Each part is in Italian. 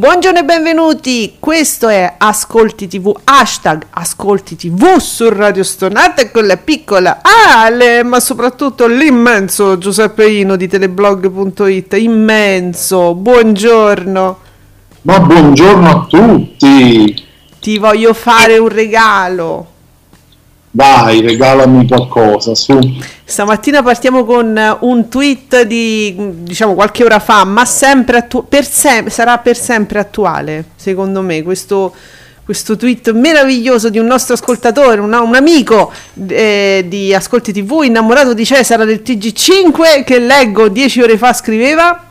Buongiorno e benvenuti, questo è Ascolti TV, hashtag Ascolti TV su Radio Stonata con la piccola Ale, ma soprattutto l'immenso Giuseppe Ino di teleblog.it, immenso, buongiorno. Ma buongiorno a tutti, Ti voglio fare un regalo. Dai regalami qualcosa, su. Stamattina partiamo con eh, un tweet di diciamo qualche ora fa, ma sempre attu- per sem- sarà per sempre attuale, secondo me, questo, questo tweet meraviglioso di un nostro ascoltatore, un, un amico eh, di Ascolti TV, innamorato di Cesare del TG5, che leggo dieci ore fa scriveva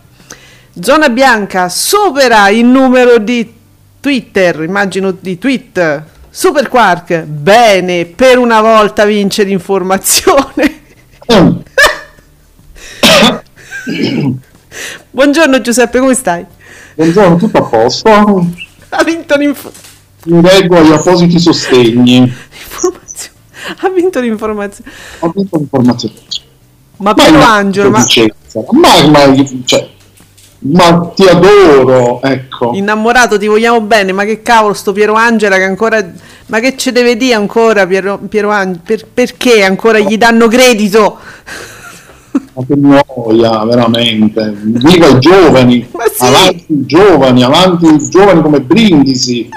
Zona Bianca supera il numero di Twitter, immagino di tweet. Super Quark, bene, per una volta vince l'informazione. Mm. Buongiorno Giuseppe, come stai? Buongiorno, tutto a posto? Ha vinto l'info- Mi leggo agli appositi sostegni. l'informazione. Ha vinto l'informazione. Ho vinto l'informazione. Ma Piero no, Angelo, ma Vincenza, ma, ma, cioè, ma ti adoro, ecco. innamorato, ti vogliamo bene, ma che cavolo sto Piero Angela che ancora... Ma che ci deve dire ancora Piero, Piero Angela? Per- perché ancora gli danno credito? Ma che noia, veramente. Viva i giovani, sì. avanti i giovani, avanti i giovani come Brindisi,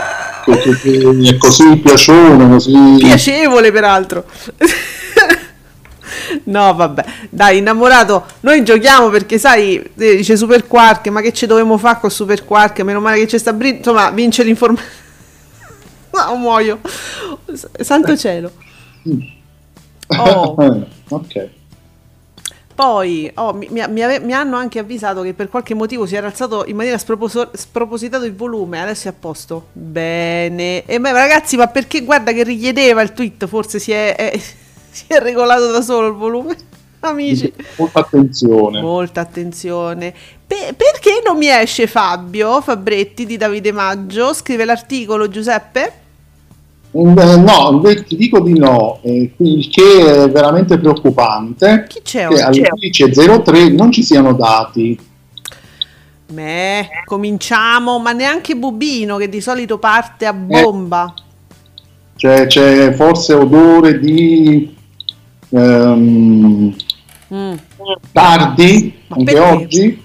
che, che- che è così piacione, così... Piacevole peraltro. No, vabbè, dai, innamorato, noi giochiamo perché sai, eh, dice Super Quark, ma che ci dovevamo fare con Super Quark? Meno male che c'è sta Brin, insomma, vince l'informazione. No, muoio. Santo cielo. Oh. Eh, ok. Poi oh, mi, mi- mi ave- mi hanno anche avvisato che per qualche motivo si era alzato in maniera sproposo- spropositato il volume. Adesso è a posto. Bene. E beh, ragazzi, ma perché guarda che richiedeva il tweet? Forse si è, è- si è regolato da solo il volume. Amici, Molta attenzione. molta attenzione. Pe- perché non mi esce Fabio Fabretti di Davide Maggio? Scrive l'articolo Giuseppe. Eh, No, ti dico di no, eh, il che è veramente preoccupante. Chi c'è Che oggi? alle 11.03 non ci siano dati. Beh, cominciamo, ma neanche Bubino che di solito parte a bomba. Cioè, c'è forse odore di ehm, Mm. tardi Ma anche perché? oggi.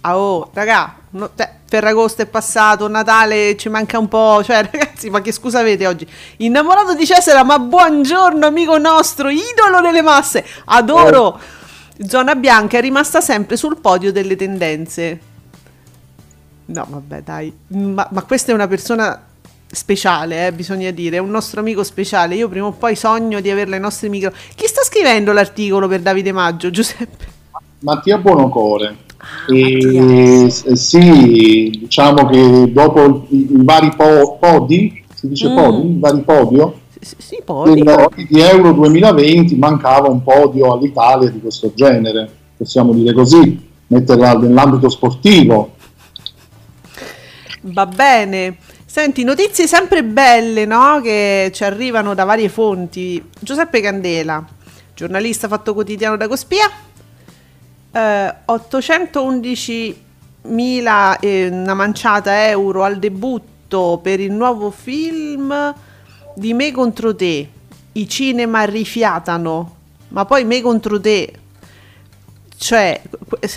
Ah, oh, raga, no- te- Ferragosto è passato, Natale ci manca un po', cioè ragazzi, ma che scusa avete oggi? Innamorato di Cesare, ma buongiorno amico nostro, idolo delle masse, adoro! Zona Bianca è rimasta sempre sul podio delle tendenze. No, vabbè, dai, ma, ma questa è una persona speciale, eh, bisogna dire, un nostro amico speciale. Io prima o poi sogno di averla ai nostri micro. Chi sta scrivendo l'articolo per Davide Maggio, Giuseppe? Mattia Buonocore. Ah, E, s- sì, diciamo che dopo i, i vari po- podi, si dice Mm. podi, i vari podio, Sì, poi. del, di Euro 2020 mancava un podio all'Italia di questo genere, possiamo dire così, metterla nell'ambito sportivo. Va bene. Senti, notizie sempre belle, no? Che ci arrivano da varie fonti. Giuseppe Candela, giornalista fatto quotidiano da Cospia. Eh, 811.000 e una manciata euro al debutto per il nuovo film di Me contro te. I cinema rifiatano, ma poi Me contro te cioè,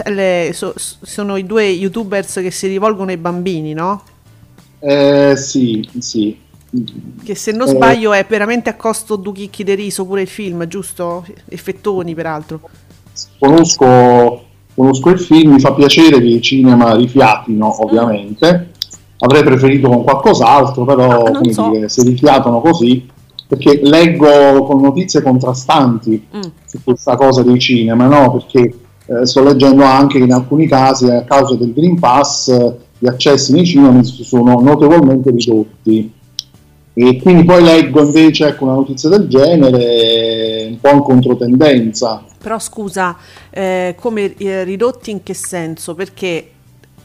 le- so- sono i due youtubers che si rivolgono ai bambini, no? Eh, sì, sì. Che se non Eh. sbaglio è veramente a costo due chicchi di riso pure il film, giusto? Effettoni, peraltro. Conosco, conosco il film, mi fa piacere che i cinema rifiatino, ovviamente. Avrei preferito con qualcos'altro, però Ah, come so. dire, se rifiatano così. perché leggo con notizie contrastanti Mm. su questa cosa dei cinema, no? perché eh, sto leggendo anche che in alcuni casi a causa del Green Pass gli accessi nei cinema si sono notevolmente ridotti. E quindi poi leggo invece ecco, una notizia del genere, un po' in controtendenza. Però scusa, eh, come eh, ridotti in che senso? Perché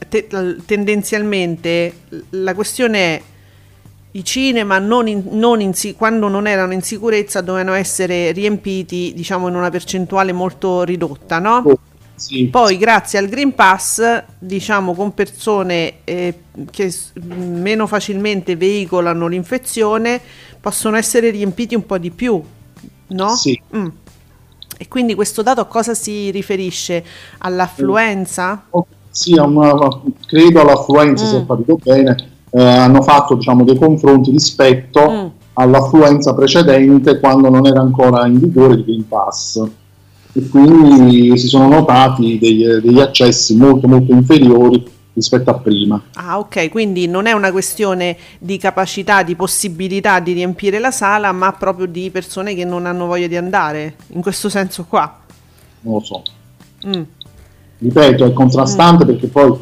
te- tendenzialmente la questione è i cinema non in- non in quando non erano in sicurezza dovevano essere riempiti diciamo in una percentuale molto ridotta, no? Sì, Poi grazie al Green Pass, diciamo con persone eh, che meno facilmente veicolano l'infezione, possono essere riempiti un po' di più, no? Sì. Mm. E quindi questo dato a cosa si riferisce? All'affluenza? sì, a una- credo all'affluenza, se Mm. ho capito bene, eh, hanno fatto diciamo, dei confronti rispetto Mm. all'affluenza precedente quando non era ancora in vigore il Green Pass. E quindi si sono notati degli, degli accessi molto molto inferiori rispetto a prima. Ah, ok, quindi non è una questione di capacità, di possibilità di riempire la sala, ma proprio di persone che non hanno voglia di andare, in questo senso qua. Non lo so. Mm. ripeto, è contrastante perché poi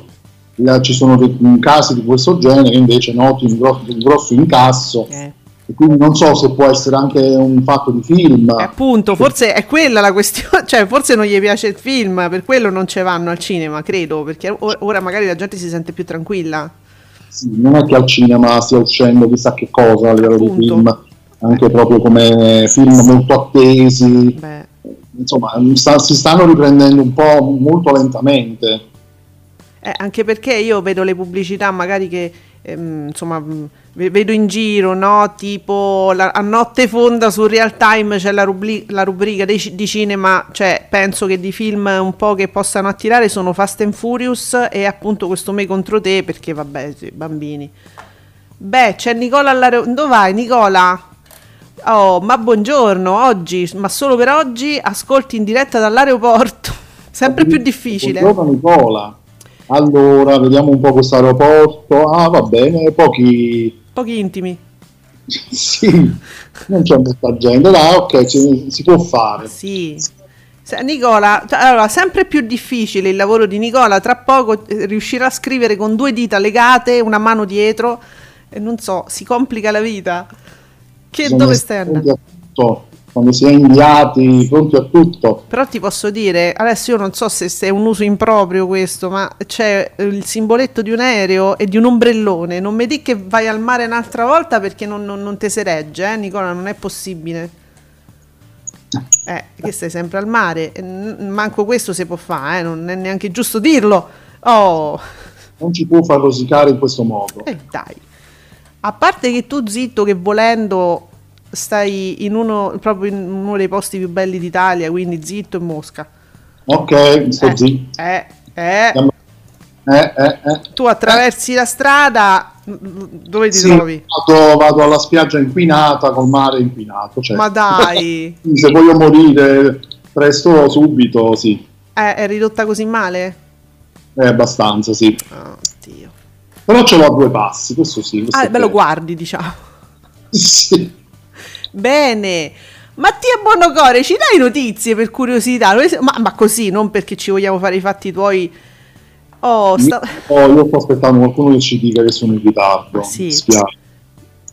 eh, ci sono mm, casi di questo genere che invece noti un grosso, un grosso incasso Eh. E quindi non so se può essere anche un fatto di film. E appunto, forse è quella la questione, cioè forse non gli piace il film, per quello non ci vanno al cinema, credo, perché ora magari la gente si sente più tranquilla. Sì, non è che al cinema stia uscendo chissà che cosa a livello Appunto. di film, anche proprio come film molto attesi, Beh, insomma sta- si stanno riprendendo un po' molto lentamente. eh, anche perché io vedo le pubblicità magari che ehm, insomma ve- vedo in giro, no? Tipo la- a notte fonda su Real Time c'è la, rubli- la rubrica ci- di cinema, cioè penso che di film un po' che possano attirare sono Fast and Furious e appunto questo Me contro te perché vabbè, sì, bambini. Beh, c'è Nicola all'aeroporto. Dove vai, Nicola? Oh, ma buongiorno, oggi, ma solo per oggi, ascolti in diretta dall'aeroporto. Sempre più difficile. Buongiorno Nicola. Allora, vediamo un po' questo aeroporto. Ah, va bene, pochi Pochi intimi. Sì, non c'è molta gente, dai, ok, ci- si può fare. Sì. Nicola, allora, sempre più difficile il lavoro di Nicola, tra poco eh, riuscirà a scrivere con due dita legate, una mano dietro, e non so, si complica la vita. Che Bisogna dove stai andando? Quando si è inviati, pronti a tutto. Però ti posso dire, adesso io non so se, se è un uso improprio questo, ma c'è il simboletto di un aereo e di un ombrellone. Non mi dici che vai al mare un'altra volta perché non, non, non te si regge, eh, Nicola, non è possibile. Eh, che stai sempre al mare, manco questo si può fare, eh, non è neanche giusto dirlo. Oh, Non ci può far rosicare in questo modo. eh, dai. A parte che tu zitto che volendo stai in uno, proprio in uno dei posti più belli d'Italia, quindi zitto e mosca. Ok, sto Eh, zitto. eh, eh. Eh, eh, eh. Tu attraversi la strada, dove ti Sì, trovi? vado, vado alla spiaggia inquinata col mare inquinato. Cioè, Ma dai, se voglio morire presto, subito, sì, è ridotta così male? è abbastanza, sì. Oh. Però ce l'ho a due passi, questo sì. questo Ah, me lo guardi, diciamo. Sì. Bene. Mattia Buonocore, ci dai notizie per curiosità? Ma, ma così, non perché ci vogliamo fare i fatti tuoi. Oh, sta... Oh, io sto aspettando qualcuno che ci dica che sono in ritardo. Ah, sì. Mi spiace.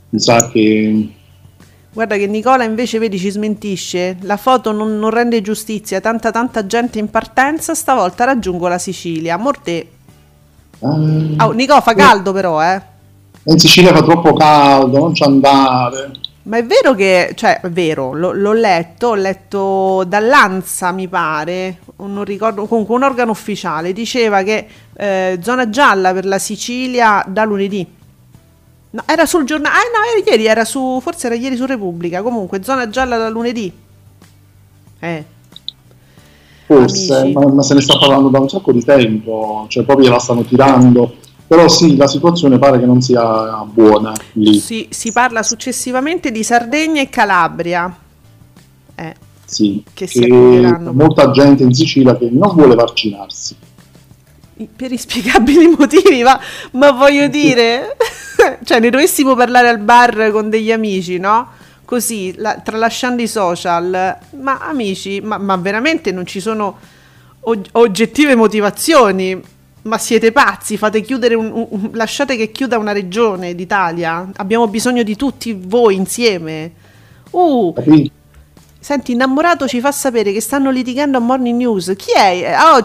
Mi sa che Guarda che Nicola invece, vedi, ci smentisce. La foto non, non rende giustizia. Tanta, tanta gente in partenza. Stavolta raggiungo la Sicilia. Morte. eh, Oh, Nicola, fa caldo però, eh. in Sicilia fa troppo caldo, non ci andare. Ma è vero che, cioè, è vero, lo- l'ho letto, ho letto dall'ANSA, mi pare, non ricordo, comunque un organo ufficiale, diceva che eh, zona gialla per la Sicilia da lunedì. No, era sul giornale, ah no, era ieri, era su, forse era ieri su Repubblica, comunque zona gialla da lunedì. Eh, Forse, ma, ma se ne sta parlando da un sacco di tempo, cioè proprio la stanno tirando. Però sì, la situazione pare che non sia buona lì. si, si parla successivamente di Sardegna e Calabria. Eh, Sì, Che si accoglieranno. molta gente in Sicilia che non vuole vaccinarsi. per inspiegabili motivi, ma, ma voglio dire, cioè ne dovessimo parlare al bar con degli amici, no? così, la, tralasciando i social, ma amici, ma, ma veramente non ci sono og- oggettive motivazioni? Ma siete pazzi? Fate chiudere un, un, lasciate che chiuda una regione d'Italia? Abbiamo bisogno di tutti voi insieme. Uh, Senti, innamorato ci fa sapere che stanno litigando a Morning News. Chi è? Oh,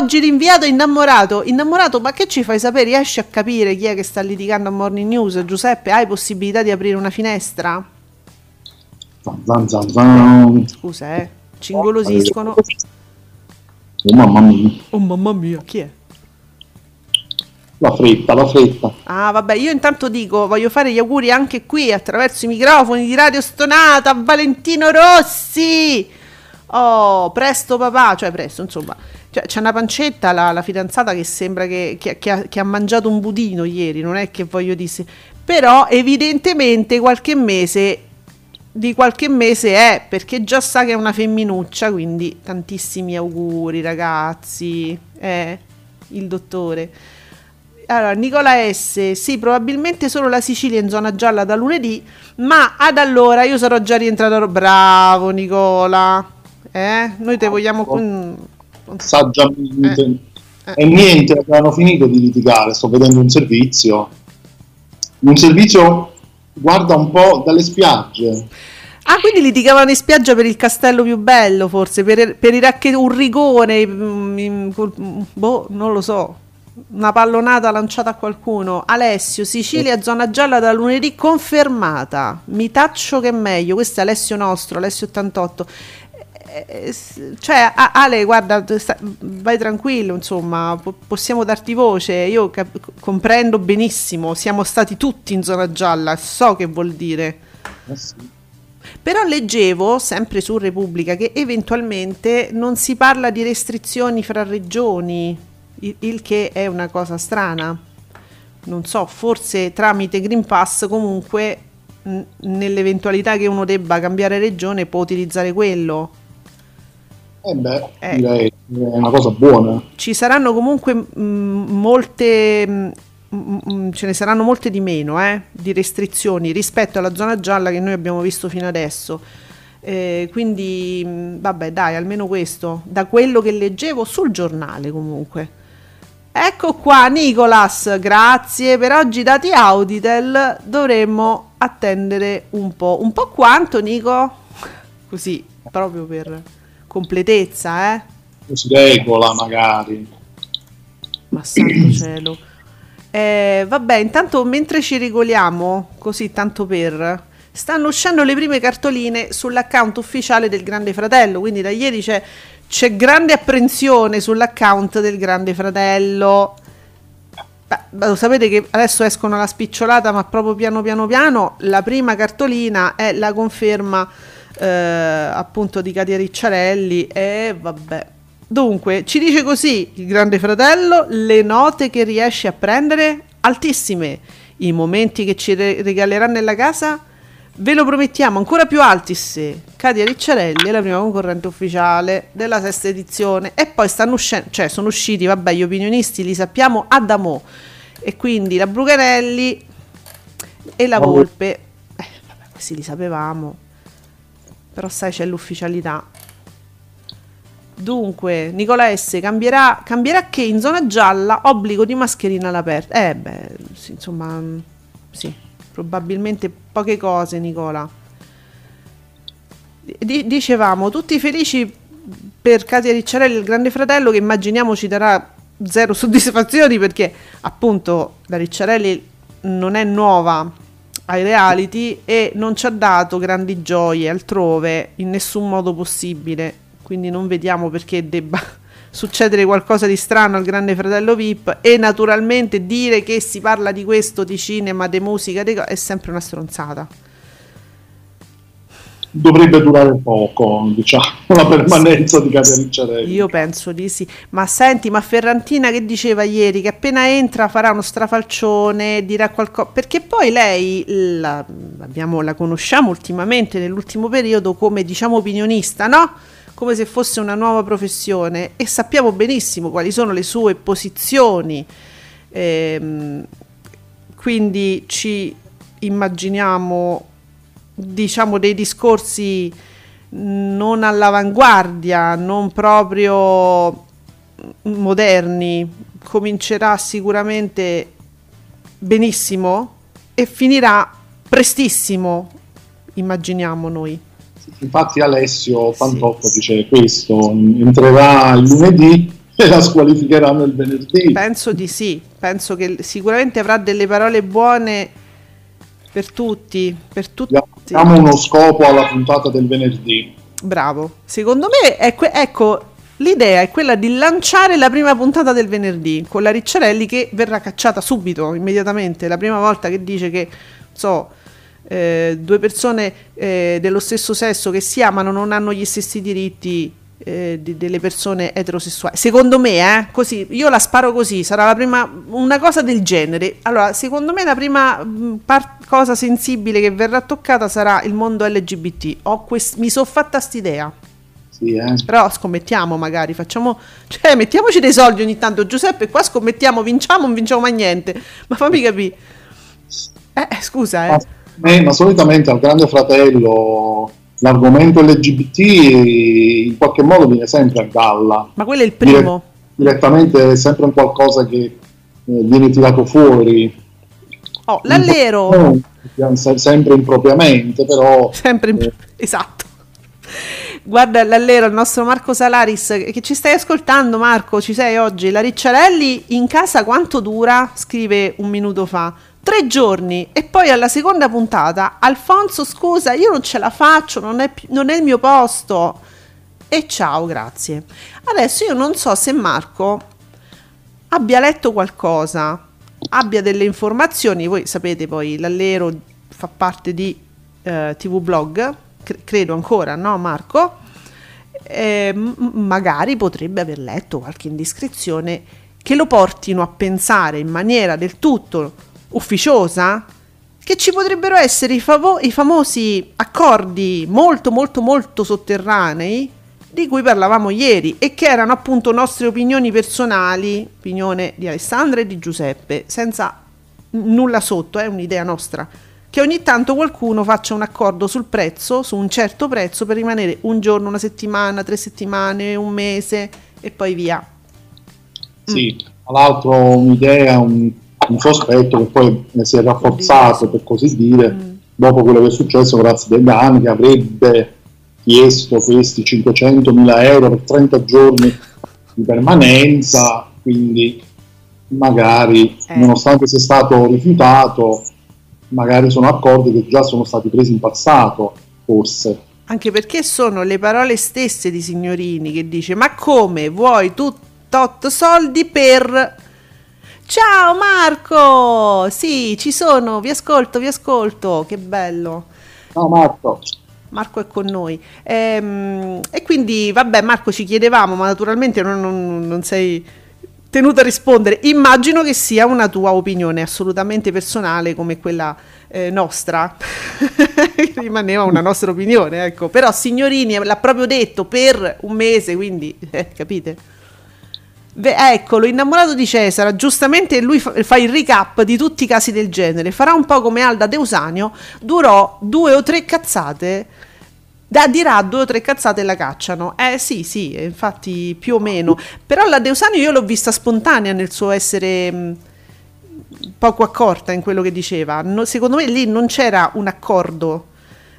oggi rinviato innamorato. Innamorato, ma che ci fai sapere? Riesci a capire chi è che sta litigando a Morning News? Giuseppe, hai possibilità di aprire una finestra? Zan, zan, zan. Scusa, eh. Cingolosiscono. Oh mamma mia. Oh mamma mia, chi è? La fretta, la fretta. Ah, vabbè, io intanto dico, voglio fare gli auguri anche qui attraverso i microfoni di Radio Stonata a Valentino Rossi. Oh, presto papà, cioè presto, insomma. Cioè, c'è una pancetta, la, la fidanzata, che sembra che, che, che, ha, che, ha, mangiato un budino ieri, non è che voglio dire... Però evidentemente qualche mese, di qualche mese è, perché già sa che è una femminuccia, quindi tantissimi auguri ragazzi. Eh, il dottore. Allora, Nicola S. Sì, probabilmente solo la Sicilia in zona gialla da lunedì, ma ad allora io sarò già rientrato. Bravo Nicola. Eh? Noi te vogliamo... Con... Saggiamente. Eh. Eh. E niente, abbiamo finito di litigare, sto vedendo un servizio. Un servizio, guarda un po' dalle spiagge. Ah, quindi litigavano in spiaggia per il castello più bello, forse, per, per i racche- un rigone, mm, boh, non lo so una pallonata lanciata a qualcuno. Alessio, Sicilia, zona gialla da lunedì confermata. Mi taccio che è meglio. Questo è Alessio nostro, Alessio 88. Eh, eh, cioè, Ale, guarda, vai tranquillo, insomma, possiamo darti voce. Io cap- comprendo benissimo, siamo stati tutti in zona gialla, so che vuol dire. Eh sì. Però leggevo, sempre su Repubblica, che eventualmente non si parla di restrizioni fra regioni il, che è una cosa strana. Non so, forse tramite Green Pass comunque n- nell'eventualità che uno debba cambiare regione può utilizzare quello. Eh beh, eh. direi è una cosa buona. Ci saranno comunque mh, molte mh, mh, ce ne saranno molte di meno eh, di restrizioni rispetto alla zona gialla che noi abbiamo visto fino adesso. Eh, quindi, vabbè, dai, almeno questo, da quello che leggevo sul giornale comunque. Ecco qua Nicolas, grazie per oggi dati Auditel, dovremmo attendere un po'. Un po' quanto Nico? Così, proprio per completezza, eh? Si regola magari. Ma santo cielo. Eh, vabbè, intanto mentre ci regoliamo, così tanto per, stanno uscendo le prime cartoline sull'account ufficiale del Grande Fratello, quindi da ieri c'è c'è grande apprensione sull'account del Grande Fratello. Beh, lo sapete che adesso escono la spicciolata, ma proprio piano piano piano. La prima cartolina è la conferma eh, appunto di Katia Ricciarelli. E vabbè. Dunque, ci dice così il Grande Fratello: le note che riesce a prendere altissime. I momenti che ci re- regaleranno nella casa Ve lo promettiamo ancora più alti se Katia Ricciarelli è la prima concorrente ufficiale della sesta edizione e poi stanno uscendo, cioè sono usciti, vabbè, gli opinionisti li sappiamo a Damo e quindi la Brugarelli e la Volpe, eh, vabbè, questi li sapevamo, però sai c'è l'ufficialità. Dunque, Nicola S. cambierà, cambierà che in zona gialla obbligo di mascherina all'aperto. Eh beh, sì, insomma, sì probabilmente poche cose, Nicola. D- dicevamo, tutti felici per Katia Ricciarelli, il grande fratello, che immaginiamo ci darà zero soddisfazioni perché appunto la Ricciarelli non è nuova ai reality e non ci ha dato grandi gioie altrove in nessun modo possibile. Quindi non vediamo perché debba succedere qualcosa di strano al Grande Fratello VIP e naturalmente dire che si parla di questo, di cinema, di musica, di è sempre una stronzata. Dovrebbe durare poco, diciamo, la permanenza di Katia Ricciarelli. Io penso di sì. Ma senti, ma Ferrantina che diceva ieri che appena entra farà uno strafalcione, dirà qualcosa. Perché poi lei la, abbiamo, la conosciamo ultimamente, nell'ultimo periodo, come diciamo opinionista, no? Come se fosse una nuova professione e sappiamo benissimo quali sono le sue posizioni, ehm, quindi ci immaginiamo diciamo dei discorsi non all'avanguardia, non proprio moderni, comincerà sicuramente benissimo e finirà prestissimo, immaginiamo noi. Infatti Alessio Pantoffa sì, dice questo, entrerà il lunedì e la squalificheranno il venerdì. Penso di sì, penso che sicuramente avrà delle parole buone per tutti, per tutti. Diamo uno scopo alla puntata del venerdì. Bravo, secondo me que- ecco, l'idea è quella di lanciare la prima puntata del venerdì con la Ricciarelli che verrà cacciata subito, immediatamente, la prima volta che dice che, so, eh, due persone eh, dello stesso sesso che si amano non hanno gli stessi diritti eh, di, delle persone eterosessuali. Secondo me, eh, così, io la sparo così, sarà la prima, una cosa del genere. Allora, secondo me la prima mm, part, cosa sensibile che verrà toccata sarà il mondo LGBT. Quest, mi sono fatta st'idea. Sì, eh. Però scommettiamo magari, facciamo, cioè mettiamoci dei soldi ogni tanto. Giuseppe, qua scommettiamo, vinciamo, non vinciamo mai niente. Ma fammi capire. Eh, scusa, eh. Ma, eh, ma solitamente al Grande Fratello l'argomento LGBT in qualche modo viene sempre a galla. Ma quello è il primo. Dire, direttamente è sempre un qualcosa che eh, viene tirato fuori. Oh, l'allero! sempre impropriamente, però... Sempre imp- eh. esatto. Guarda l'allero, il nostro Marco Salaris, che ci stai ascoltando Marco, ci sei oggi? La Ricciarelli in casa quanto dura? Scrive un minuto fa. Tre giorni. E poi alla seconda puntata Alfonso scusa io non ce la faccio non è, non è il mio posto. E ciao grazie. Adesso io non so se Marco abbia letto qualcosa abbia delle informazioni. Voi sapete poi l'allero fa parte di eh, tv blog cre- credo ancora no Marco? Eh, magari potrebbe aver letto qualche indiscrezione che lo portino a pensare in maniera del tutto ufficiosa che ci potrebbero essere i, favo- i famosi accordi molto molto molto sotterranei di cui parlavamo ieri e che erano appunto nostre opinioni personali, opinione di Alessandra e di Giuseppe, senza nulla sotto, è un'idea nostra, che ogni tanto qualcuno faccia un accordo sul prezzo, su un certo prezzo per rimanere un giorno, una settimana, tre settimane, un mese e poi via. Sì, tra l'altro un'idea, un un sospetto che poi si è rafforzato, per così dire, mm. dopo quello che è successo grazie a anni che avrebbe chiesto questi 500.000 euro per 30 giorni di permanenza, quindi magari, eh. nonostante sia stato rifiutato, magari sono accordi che già sono stati presi in passato, forse. Anche perché sono le parole stesse di Signorini che dice ma come vuoi tu tot soldi per Ciao Marco! Sì, ci sono, vi ascolto, vi ascolto, che bello. Ciao Marco. Marco è con noi. Ehm, e quindi, vabbè, Marco, ci chiedevamo, ma naturalmente non, non, non sei tenuto a rispondere. Immagino che sia una tua opinione assolutamente personale come quella eh, nostra. Rimaneva una nostra opinione, ecco. Però Signorini l'ha proprio detto per un mese, quindi, eh, capite? eccolo, innamorato di Cesara, giustamente lui fa, fa, il recap di tutti i casi del genere. Farà un po' come Alda Deusanio, durò due o tre cazzate. Da, dirà due o tre cazzate e la cacciano. Eh sì, sì, infatti più o meno. Però la Deusanio io l'ho vista spontanea nel suo essere mh, poco accorta in quello che diceva. No, secondo me lì non c'era un accordo.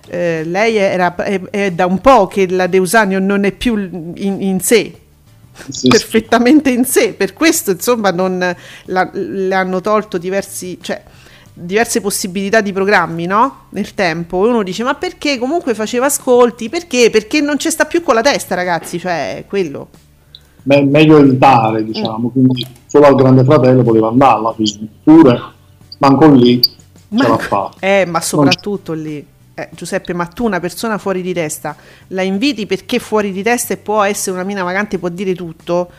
Eh, lei era, è, è, da un po' che la Deusanio non è più in, in sé, sì, perfettamente in sé. Per questo, insomma, non la, le hanno tolto diversi, cioè, diverse possibilità di programmi, no? Nel tempo. E uno dice: Ma perché comunque faceva ascolti? Perché? Perché non ci sta più con la testa, ragazzi. Cioè, quello. Me- meglio evitare, diciamo. Mm. Quindi solo al Grande Fratello poteva andare alla fine. Pure, manco lì. Ma, ce l'ha. Eh, ma soprattutto lì eh, Giuseppe, ma tu una persona fuori di testa la inviti perché fuori di testa e può essere una mina vagante, può dire tutto,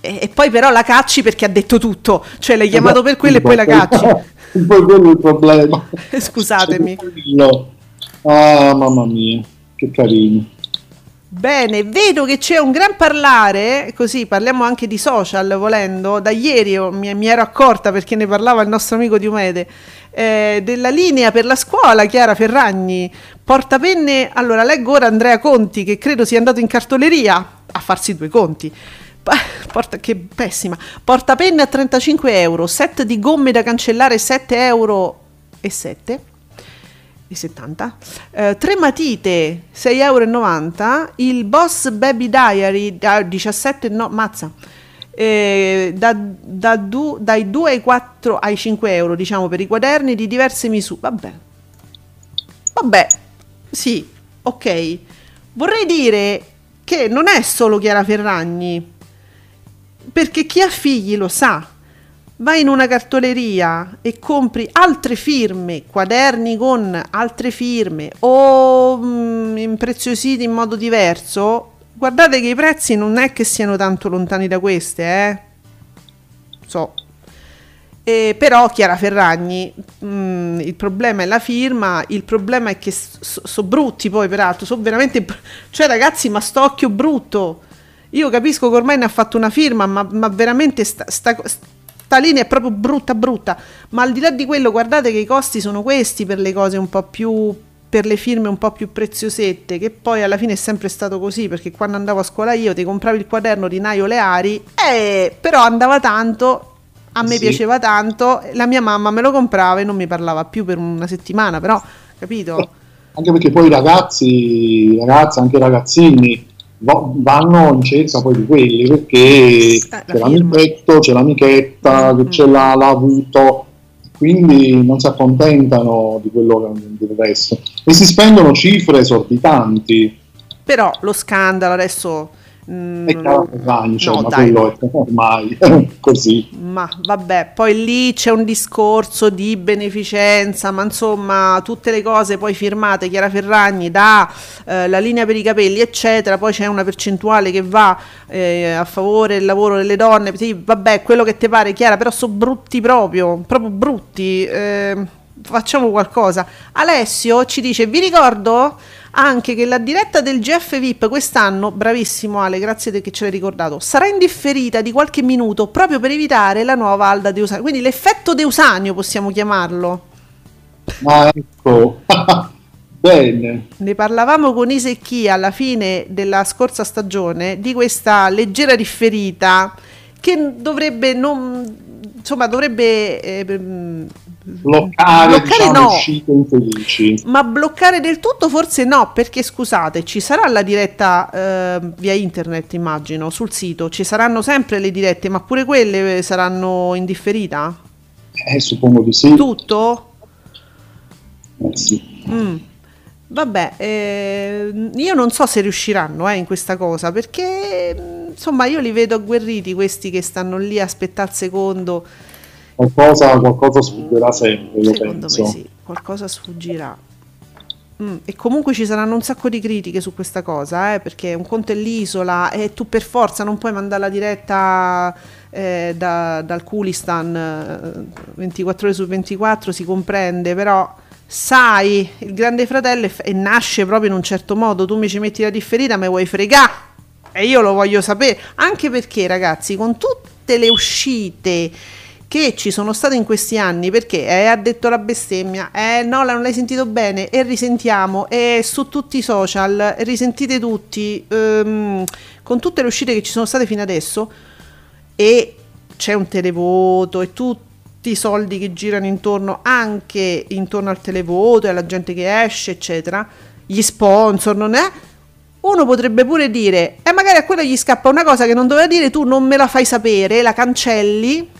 e, e poi però la cacci perché ha detto tutto, cioè l'hai chiamato per quello e poi la cacci. poi quello è il problema. Scusatemi. Ah, mamma mia, che carino. Bene, vedo che c'è un gran parlare, così parliamo anche di social volendo, da ieri mi, mi ero accorta perché ne parlava il nostro amico Diomede, eh, della linea per la scuola, Chiara Ferragni. Portapenne, allora leggo ora Andrea Conti che credo sia andato in cartoleria a farsi due conti. Porta, che pessima. Portapenne a 35 euro, set di gomme da cancellare 7 euro e 7 di 70 eh, tre matite 6,90 euro il boss baby diary da 17 no mazza. Eh, da, da du, dai 2 ai 4 ai 5 euro diciamo per i quaderni di diverse misure. Vabbè. Vabbè. Sì ok. Vorrei dire che non è solo Chiara Ferragni perché chi ha figli lo sa vai in una cartoleria e compri altre firme, quaderni con altre firme o mh, mm, impreziositi in modo diverso, guardate che i prezzi non è che siano tanto lontani da queste, eh. So. Eh, però Chiara Ferragni, mh, mm, il problema è la firma, il problema è che sono so brutti poi peraltro, sono veramente... Cioè ragazzi, ma sto occhio brutto! Io capisco che ormai ne ha fatto una firma, ma, ma veramente sta, sta, sta linea è proprio brutta brutta, ma al di là di quello guardate che i costi sono questi per le cose un po' più per le firme un po' più preziosette, che poi alla fine è sempre stato così, perché quando andavo a scuola io ti compravi il quaderno di Naio Leari, eh, però andava tanto, a me sì. piaceva tanto, la mia mamma me lo comprava e non mi parlava più per una settimana, però, capito? Anche perché poi i ragazzi, ragazzi, anche i ragazzini, vanno in cerca poi di quelli perché c'è l'amichetto, c'è l'amichetta mm-hmm. che ce l'ha, l'ha avuto. Quindi non si accontentano di quello del resto. E si spendono cifre esorbitanti. Però lo scandalo adesso Mm, è Caravaggio, no, ma dai. quello è ormai così. Ma vabbè, poi lì c'è un discorso di beneficenza, ma insomma tutte le cose poi firmate, Chiara Ferragni dà eh, la linea per i capelli, eccetera, poi c'è una percentuale che va eh, a favore del lavoro delle donne, sì, vabbè, quello che ti pare, Chiara, però sono brutti proprio, proprio brutti. Eh, facciamo qualcosa. Alessio ci dice, vi ricordo anche che la diretta del GF VIP quest'anno, bravissimo Ale, grazie che ce l'hai ricordato, sarà indifferita di qualche minuto proprio per evitare la nuova Alda Deusanio. Quindi l'effetto Deusanio possiamo chiamarlo. Ma ecco, bene. Ne parlavamo con Isecchi alla fine della scorsa stagione di questa leggera differita che dovrebbe non insomma dovrebbe eh, bloccare, bloccare diciamo, no, uscite infelici. Ma bloccare del tutto forse no, perché scusate, ci sarà la diretta eh, via internet, immagino, sul sito, ci saranno sempre le dirette, ma pure quelle saranno in differita? Eh, suppongo di sì. Tutto? Eh, sì. Mm. Vabbè, eh, io non so se riusciranno eh, in questa cosa perché insomma io li vedo agguerriti questi che stanno lì a aspettare il secondo qualcosa, qualcosa sfuggirà sempre, Secondo penso. me sì, qualcosa sfuggirà. Mm, e comunque ci saranno un sacco di critiche su questa cosa, eh, perché un conto è l'isola e tu per forza non puoi mandare la diretta eh, da, dal Kulistan eh, 24 ore su 24, si comprende, però sai, il grande fratello è, nasce proprio in un certo modo, tu mi ci metti la differita, ma vuoi fregare? E io lo voglio sapere, anche perché ragazzi, con tutte le uscite che ci sono state in questi anni perché eh, ha detto la bestemmia, eh no, non l'hai sentito bene e risentiamo e su tutti i social, risentite tutti, ehm, con tutte le uscite che ci sono state fino adesso e c'è un televoto e tutti i soldi che girano intorno anche intorno al televoto e alla gente che esce eccetera, gli sponsor, non è? Uno potrebbe pure dire, e eh, magari a quello gli scappa una cosa che non doveva dire, tu non me la fai sapere, la cancelli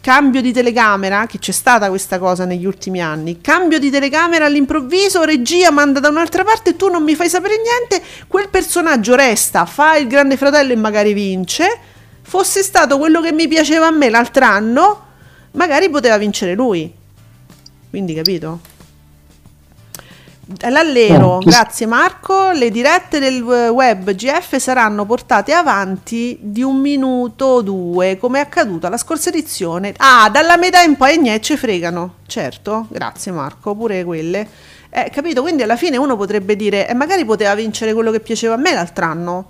cambio di telecamera, che c'è stata questa cosa negli ultimi anni, cambio di telecamera all'improvviso, regia manda da un'altra parte tu non mi fai sapere niente, quel personaggio resta, fa il grande fratello e magari vince, fosse stato quello che mi piaceva a me l'altro anno, magari poteva vincere lui. Quindi capito? L'allero, grazie Marco. Le dirette del web GF saranno portate avanti di un minuto o due, come è accaduto alla scorsa edizione. Ah, dalla metà in poi e ci fregano. Certo, grazie Marco, pure quelle. Eh, capito? Quindi alla fine uno potrebbe dire, eh, magari poteva vincere quello che piaceva a me l'altro anno,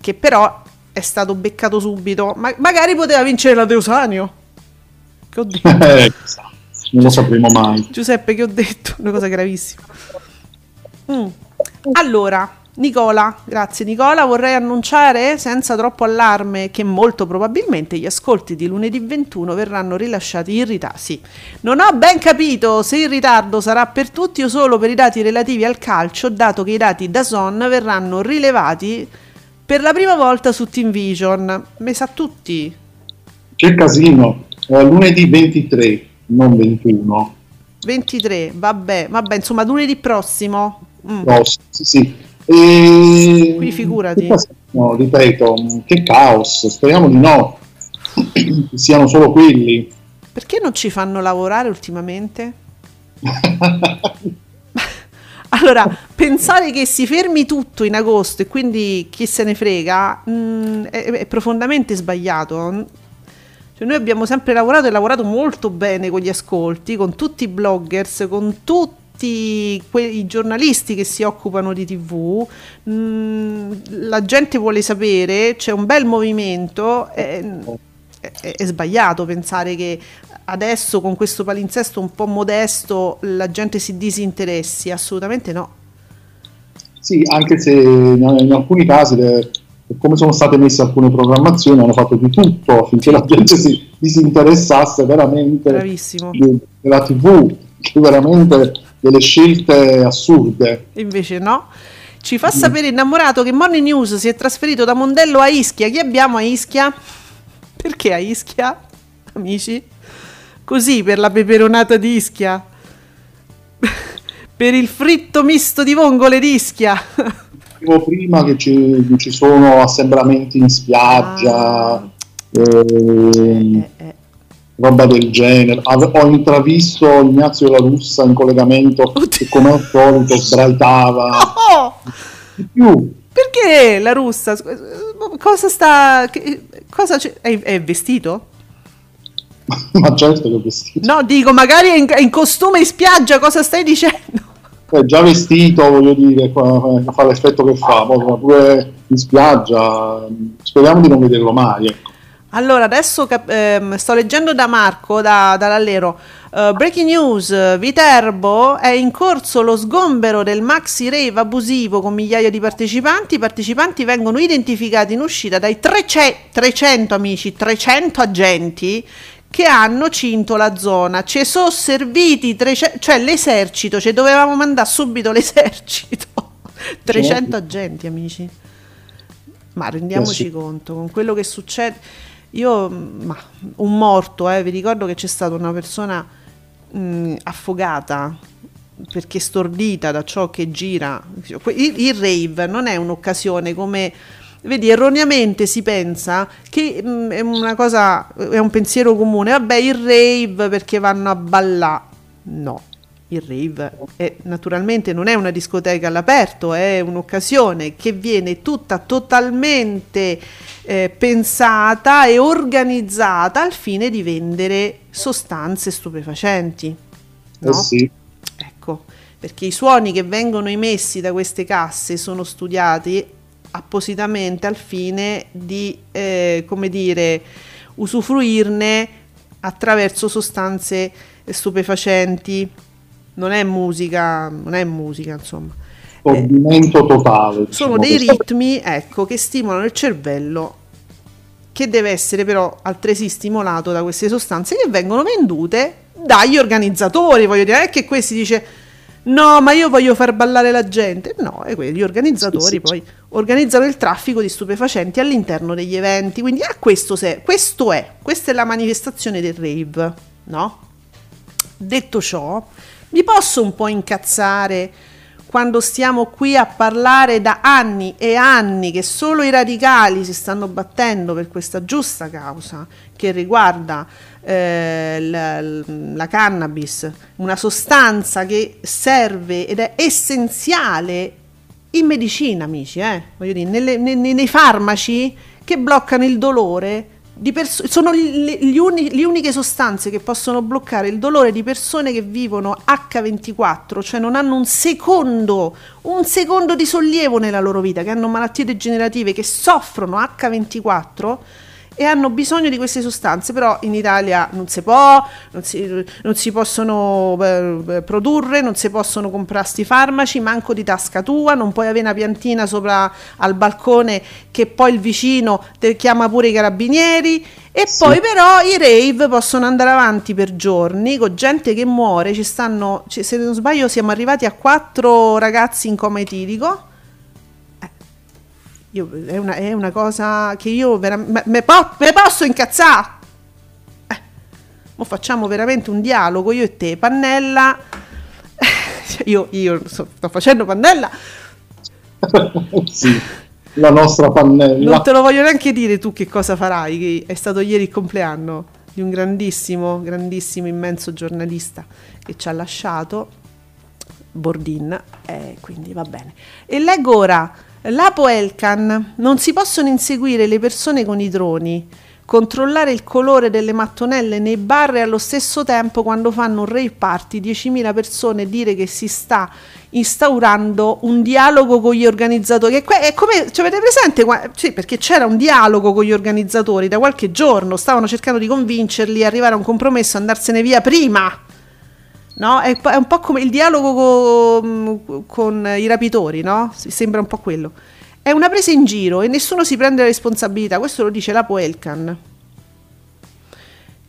che però è stato beccato subito. Ma magari poteva vincere la Deusanio. Che oddio. non lo sapremo mai. Giuseppe, che ho detto? Una cosa gravissima. Mm. Allora, Nicola, grazie Nicola, vorrei annunciare senza troppo allarme che molto probabilmente gli ascolti di lunedì 21 verranno rilasciati in ritardo. Sì, non ho ben capito se il ritardo sarà per tutti o solo per i dati relativi al calcio, dato che i dati da Son verranno rilevati per la prima volta su Team Vision. Me sa tutti. Che casino, eh, lunedì 23, non 21. 23, vabbè, vabbè, insomma lunedì prossimo. Mm. Prossimo, sì, sì. E... Qui figurati. No, ripeto, che caos, speriamo di no, siano solo quelli. Perché non ci fanno lavorare ultimamente? allora, pensare che si fermi tutto in agosto e quindi chi se ne frega mh, mm, è, è, profondamente sbagliato. Cioè, noi abbiamo sempre lavorato e lavorato molto bene con gli ascolti, con tutti i bloggers, con tutti quei giornalisti che si occupano di tv, mh, mm, la gente vuole sapere, c'è un bel movimento, è, è, è, sbagliato pensare che adesso con questo palinsesto un po' modesto la gente si disinteressi, assolutamente no. Sì, anche se in, alcuni casi come sono state messe alcune programmazioni hanno fatto di tutto affinché la gente si disinteressasse veramente della tv veramente delle scelte assurde. Invece no. Ci fa sapere innamorato che Morning News si è trasferito da Mondello a Ischia. Chi abbiamo a Ischia? Perché a Ischia, amici? Così per la peperonata di Ischia. per il fritto misto di vongole di Ischia. prima che ci, ci, sono assembramenti in spiaggia. Ah. Ehm, eh, eh, eh roba del genere. Ho intravisto Ignazio La Russa in collegamento Oddio. che come al solito sbraitava. Oh! Di più. Perché la russa? Cosa sta... Cosa? È, è vestito? Ma certo che è vestito. No, dico, magari è in, è in costume in spiaggia, cosa stai dicendo? È già vestito, voglio dire, fa, fa l'effetto che fa, pure in spiaggia. Speriamo di non vederlo mai, ecco. Allora, adesso cap- ehm, sto leggendo da Marco, da, dall'allero. Uh, breaking news, Viterbo è in corso lo sgombero del maxi rave abusivo con migliaia di partecipanti. I partecipanti vengono identificati in uscita dai 300, 300 amici, 300 agenti che hanno cinto la zona. Ci sono serviti 300, cioè l'esercito, cioè dovevamo mandare subito l'esercito. 300 agenti, amici. Ma rendiamoci conto con quello che succede io, ma, un morto, eh, vi ricordo che c'è stata una persona mh, affogata perché stordita da ciò che gira. Il, il rave non è un'occasione come vedi, erroneamente si pensa che mh, è una cosa, è un pensiero comune, vabbè, il rave perché vanno a ballare. No, il rave è, naturalmente non è una discoteca all'aperto, è un'occasione che viene tutta totalmente eh, pensata e organizzata al fine di vendere sostanze stupefacenti. No? Eh sì. Ecco, perché i suoni che vengono emessi da queste casse sono studiati appositamente al fine di, eh, come dire, usufruirne attraverso sostanze stupefacenti. Non è musica, non è musica, insomma assorbimento totale. Diciamo sono dei ritmi ecco, che stimolano il cervello che deve essere però altresì stimolato da queste sostanze che vengono vendute dagli organizzatori. Voglio dire, è che questi dice no, ma io voglio far ballare la gente. No, è gli organizzatori sì, poi organizzano il traffico di stupefacenti all'interno degli eventi. Quindi ah, questo, se, questo è, questa è la manifestazione del rave, no? Detto ciò, mi posso un po' incazzare quando stiamo qui a parlare da anni e anni che solo i radicali si stanno battendo per questa giusta causa che riguarda eh, la, la, cannabis, una sostanza che serve ed è essenziale in medicina, amici, eh? Voglio dire, nelle, nei, nei farmaci che bloccano il dolore Pers- sono le uni- uniche sostanze che possono bloccare il dolore di persone che vivono H24, cioè non hanno un secondo, un secondo di sollievo nella loro vita, che hanno malattie degenerative, che soffrono H24 e hanno bisogno di queste sostanze, però in Italia non si può, non si, non si possono eh, produrre, non si possono comprare sti farmaci, manco di tasca tua, non puoi avere una piantina sopra al balcone che poi il vicino ti chiama pure i carabinieri e sì. poi però i rave possono andare avanti per giorni con gente che muore, ci stanno, se non sbaglio siamo arrivati a quattro ragazzi in coma etilico io, è, una, è, una, cosa che io veramente. Me, po- me, posso incazzare? Eh, mo facciamo veramente un dialogo io e te, Pannella. io, io sto, sto facendo Pannella. sì, la nostra Pannella. Non te lo voglio neanche dire tu che cosa farai, è stato ieri il compleanno di un grandissimo, grandissimo, immenso giornalista che ci ha lasciato, Bordin, eh, quindi va bene. E leggo ora Lapo Elkan, non si possono inseguire le persone con i droni, controllare il colore delle mattonelle nei bar e allo stesso tempo quando fanno un rave party 10.000 persone dire che si sta instaurando un dialogo con gli organizzatori. È, come, cioè, avete presente? Sì, perché c'era un dialogo con gli organizzatori da qualche giorno, stavano cercando di convincerli arrivare a un compromesso, andarsene via prima. No? È, è, un po' come il dialogo con, con i rapitori, no? Sembra un po' quello. È una presa in giro e nessuno si prende la responsabilità, questo lo dice la Poelcan,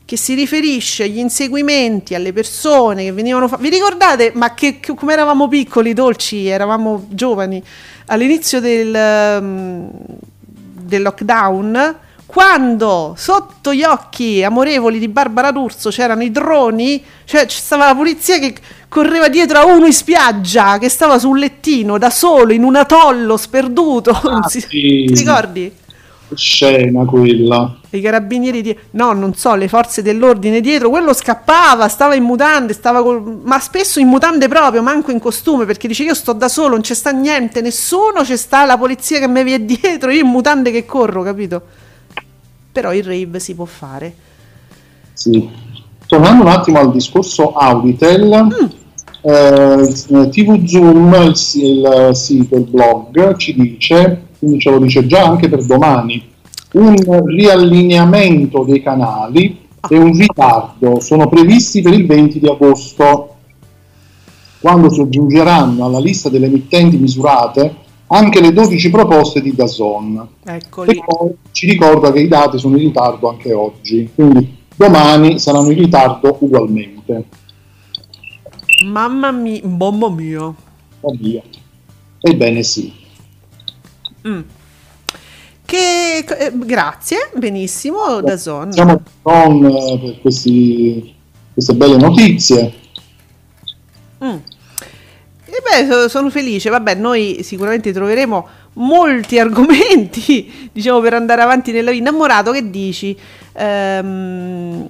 che si riferisce agli inseguimenti, alle persone che venivano fatte. Vi ricordate, ma che, che, come eravamo piccoli, dolci, eravamo giovani, all'inizio del, um, del lockdown, quando sotto gli occhi amorevoli di Barbara D'Urso c'erano i droni, cioè ci stava la polizia che correva dietro a uno in spiaggia che stava sul lettino da solo in un atollo sperduto. Ah, si, sì. Ti ricordi? Scena quella. I carabinieri di... No, non so, le forze dell'ordine dietro, quello scappava, stava in mutande, stava col... ma spesso in mutande proprio, manco in costume, perché dice io sto da solo, non c'è sta niente, nessuno, c'è sta la polizia che mi viene dietro, io in mutande che corro, capito? Però il rave si può fare. Sì. Tornando un attimo al discorso Auditel, mm. eh, TV Zoom, il, il, sito, il blog, ci dice, quindi ce lo dice già anche per domani, un riallineamento dei canali ah. e un ritardo sono previsti per il 20 di agosto, quando si aggiungeranno alla lista delle emittenti misurate anche le 12 proposte di Dazon. Eccoli. E poi ci ricorda che i dati sono in ritardo anche oggi, quindi domani saranno in ritardo ugualmente. Mamma mia, mamma mia. Oddio. Ebbene sì. Mm. Che, eh, grazie, benissimo, Dazon. Siamo con eh, per questi, queste belle notizie. Mm. E beh, sono felice. Vabbè, noi sicuramente troveremo molti argomenti, diciamo, per andare avanti nella vita. Innamorato, che dici? Ehm,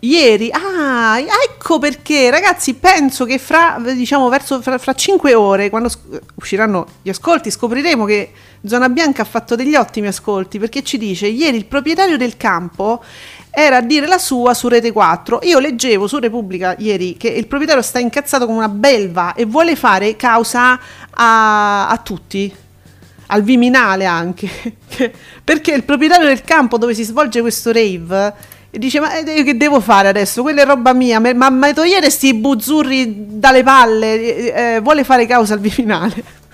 ieri, ah, ecco perché, ragazzi, penso che fra, diciamo, verso, fra, fra 5 ore, quando usciranno gli ascolti, scopriremo che Zona Bianca ha fatto degli ottimi ascolti, perché ci dice, ieri il proprietario del campo era a dire la sua su Rete 4. Io leggevo su Repubblica ieri che il proprietario sta incazzato come una belva e vuole fare causa a, a tutti, al Viminale anche, perché il proprietario del campo dove si svolge questo rave dice ma io che devo fare adesso? Quella è roba mia, ma, ma togliere sti buzzurri dalle palle, eh, eh, vuole fare causa al Viminale.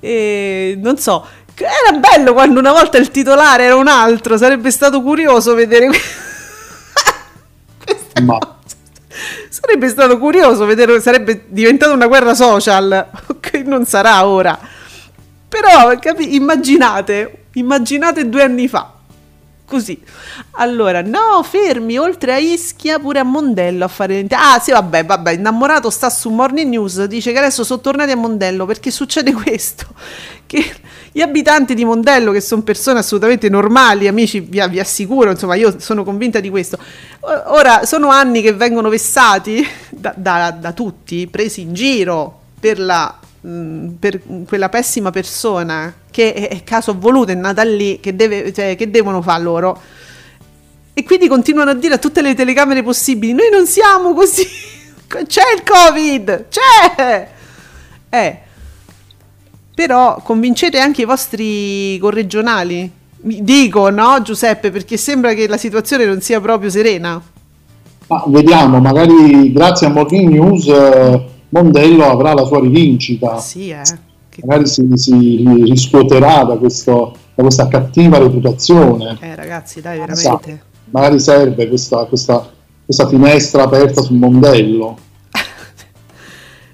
E non so, era bello quando una volta il titolare era un altro, sarebbe stato curioso vedere... Ma... Sarebbe stato curioso vedere, sarebbe diventata una guerra social, ok, non sarà ora. Però, capi, immaginate, immaginate due anni fa, così. Allora, no, fermi, oltre a Ischia, pure a Mondello a fare... Ah, sì, vabbè, vabbè, innamorato sta su Morning News, dice che adesso sono tornati a Mondello perché succede questo, che gli abitanti di Mondello, che sono persone assolutamente normali, amici, vi, vi, assicuro, insomma, io sono convinta di questo. Ora, sono anni che vengono vessati da, da, da tutti, presi in giro per, la, mh, per quella pessima persona che è, è, caso voluto, è nata lì, che, deve, cioè, che devono fare loro. E quindi continuano a dire a tutte le telecamere possibili: Noi non siamo così. C'è il Covid! C'è! Eh però convincete anche i vostri corregionali Dico, no Giuseppe, perché sembra che la situazione non sia proprio serena. Ma vediamo, magari grazie a Morning News eh, Mondello avrà la sua rivincita. Sì, eh. Che... Magari si, si riscuoterà da, questo, da, questa cattiva reputazione. Eh ragazzi, dai, veramente. Sa, magari serve questa, questa, questa finestra aperta sul Mondello.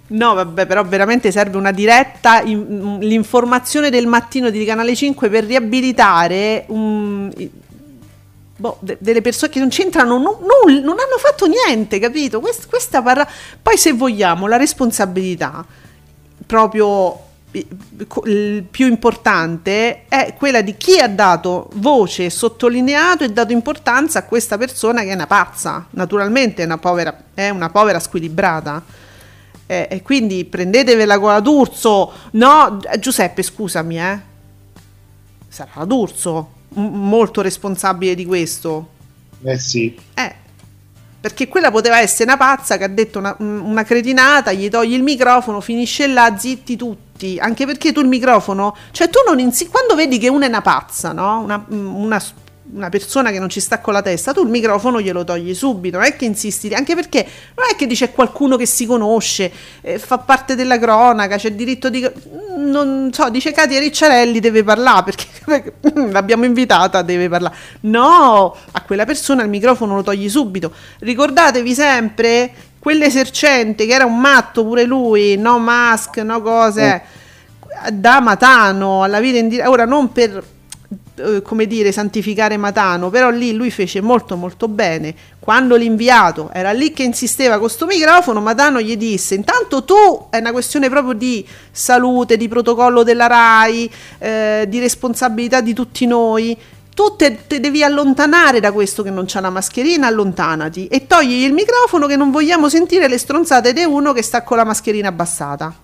No, vabbè, però veramente serve una diretta, in, l'informazione del mattino di Canale 5 per riabilitare un, boh, de- delle persone che non c'entrano nulla, non hanno fatto niente, capito? Quest- questa parla... Poi se vogliamo la responsabilità proprio il più importante è quella di chi ha dato voce, sottolineato e dato importanza a questa persona che è una pazza, naturalmente è una povera, è una povera squilibrata. Eh, e quindi prendetevela con la D'Urso. No, Giuseppe, scusami, eh. Sarà la D'Urso molto responsabile di questo. Eh sì. Eh, perché quella poteva essere una pazza che ha detto una, una, cretinata, gli togli il microfono, finisce là, zitti tutti. Anche perché tu il microfono, cioè tu non insi- quando vedi che una è una pazza, no? Una, una una persona che non ci sta con la testa, tu il microfono glielo togli subito, non è che insisti, anche perché non è che dice qualcuno che si conosce, eh, fa parte della cronaca, c'è il diritto di... non so, dice Katia Ricciarelli deve parlare perché l'abbiamo invitata, deve parlare. No, a quella persona il microfono lo togli subito. Ricordatevi sempre quell'esercente che era un matto pure lui, no mask, no cose, mm. da Matano alla vita in diretta, ora non per eh, come dire, santificare Matano, però lì lui fece molto molto bene. Quando l'inviato era lì che insisteva con questo microfono, Matano gli disse: Intanto tu è una questione proprio di salute, di protocollo della RAI, eh, di responsabilità di tutti noi. Tu te, te, devi allontanare da questo che non c'ha la mascherina, allontanati e togli il microfono che non vogliamo sentire le stronzate di uno che sta con la mascherina abbassata.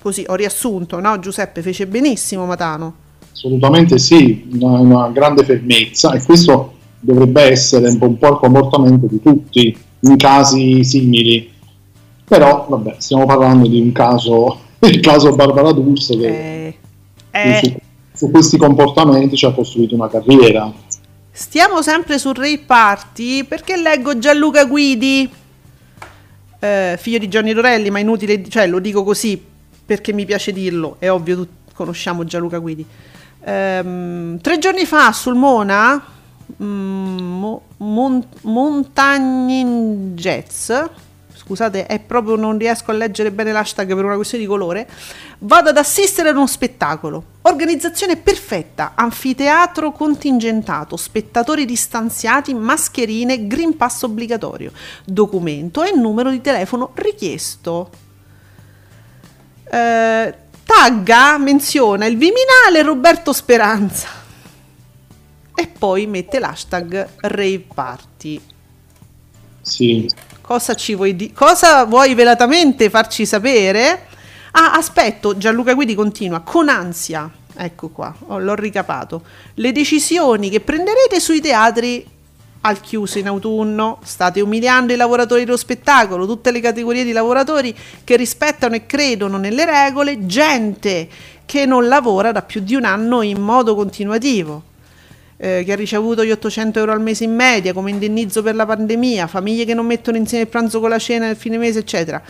Così ho riassunto, no? Giuseppe fece benissimo Matano. Assolutamente sì, una, una, grande fermezza e questo dovrebbe essere un po', un po', il comportamento di tutti in casi simili. Però, vabbè, stiamo parlando di un caso, il caso Barbara D'Urso che eh, eh. Su, su, questi comportamenti ci ha costruito una carriera. Stiamo sempre sul Ray Party perché leggo Gianluca Guidi, eh, figlio di Gianni Dorelli, ma inutile, cioè lo dico così perché mi piace dirlo, è ovvio, conosciamo Gianluca Guidi. Ehm, tre giorni fa sul Mona, mm, Mon- Montagnin Jets, scusate, è proprio non riesco a leggere bene l'hashtag per una questione di colore. Vado ad assistere ad uno spettacolo. Organizzazione perfetta, anfiteatro contingentato, spettatori distanziati, mascherine, green pass obbligatorio, documento e numero di telefono richiesto. Eh, tagga, menziona il Viminale Roberto Speranza e poi mette l'hashtag Rave Party. Sì. Cosa ci vuoi dire? Cosa vuoi velatamente farci sapere? Ah, aspetto, Gianluca Guidi continua, con ansia, ecco qua, oh, l'ho ricapato, le decisioni che prenderete sui teatri al chiuso in autunno. State umiliando i lavoratori dello spettacolo, tutte le categorie di lavoratori che rispettano e credono nelle regole, gente che non lavora da più di un anno in modo continuativo. Eh, che ha ricevuto gli 800 euro al mese in media come indennizzo per la pandemia, famiglie che non mettono insieme il pranzo con la cena nel fine mese, eccetera.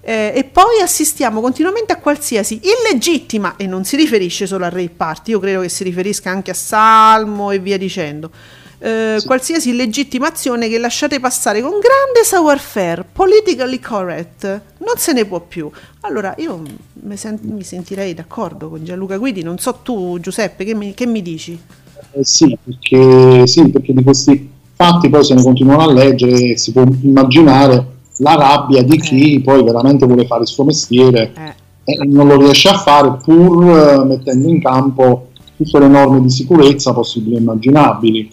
Eh, e poi assistiamo continuamente a qualsiasi illegittima, e non si riferisce solo a Ray Party, io credo che si riferisca anche a Salmo e via dicendo, eh, sì. qualsiasi legittimazione che lasciate passare con grande savoir-faire, politically correct, non se ne può più. Allora io mi, sent- mi sentirei d'accordo con Gianluca Guidi, non so tu Giuseppe, che mi, che mi dici? Eh sì, perché, sì, perché di questi fatti poi se ne continuano a leggere si può immaginare la rabbia di chi eh. poi veramente vuole fare il suo mestiere eh. e non lo riesce a fare pur eh, mettendo in campo tutte le norme di sicurezza possibili e immaginabili.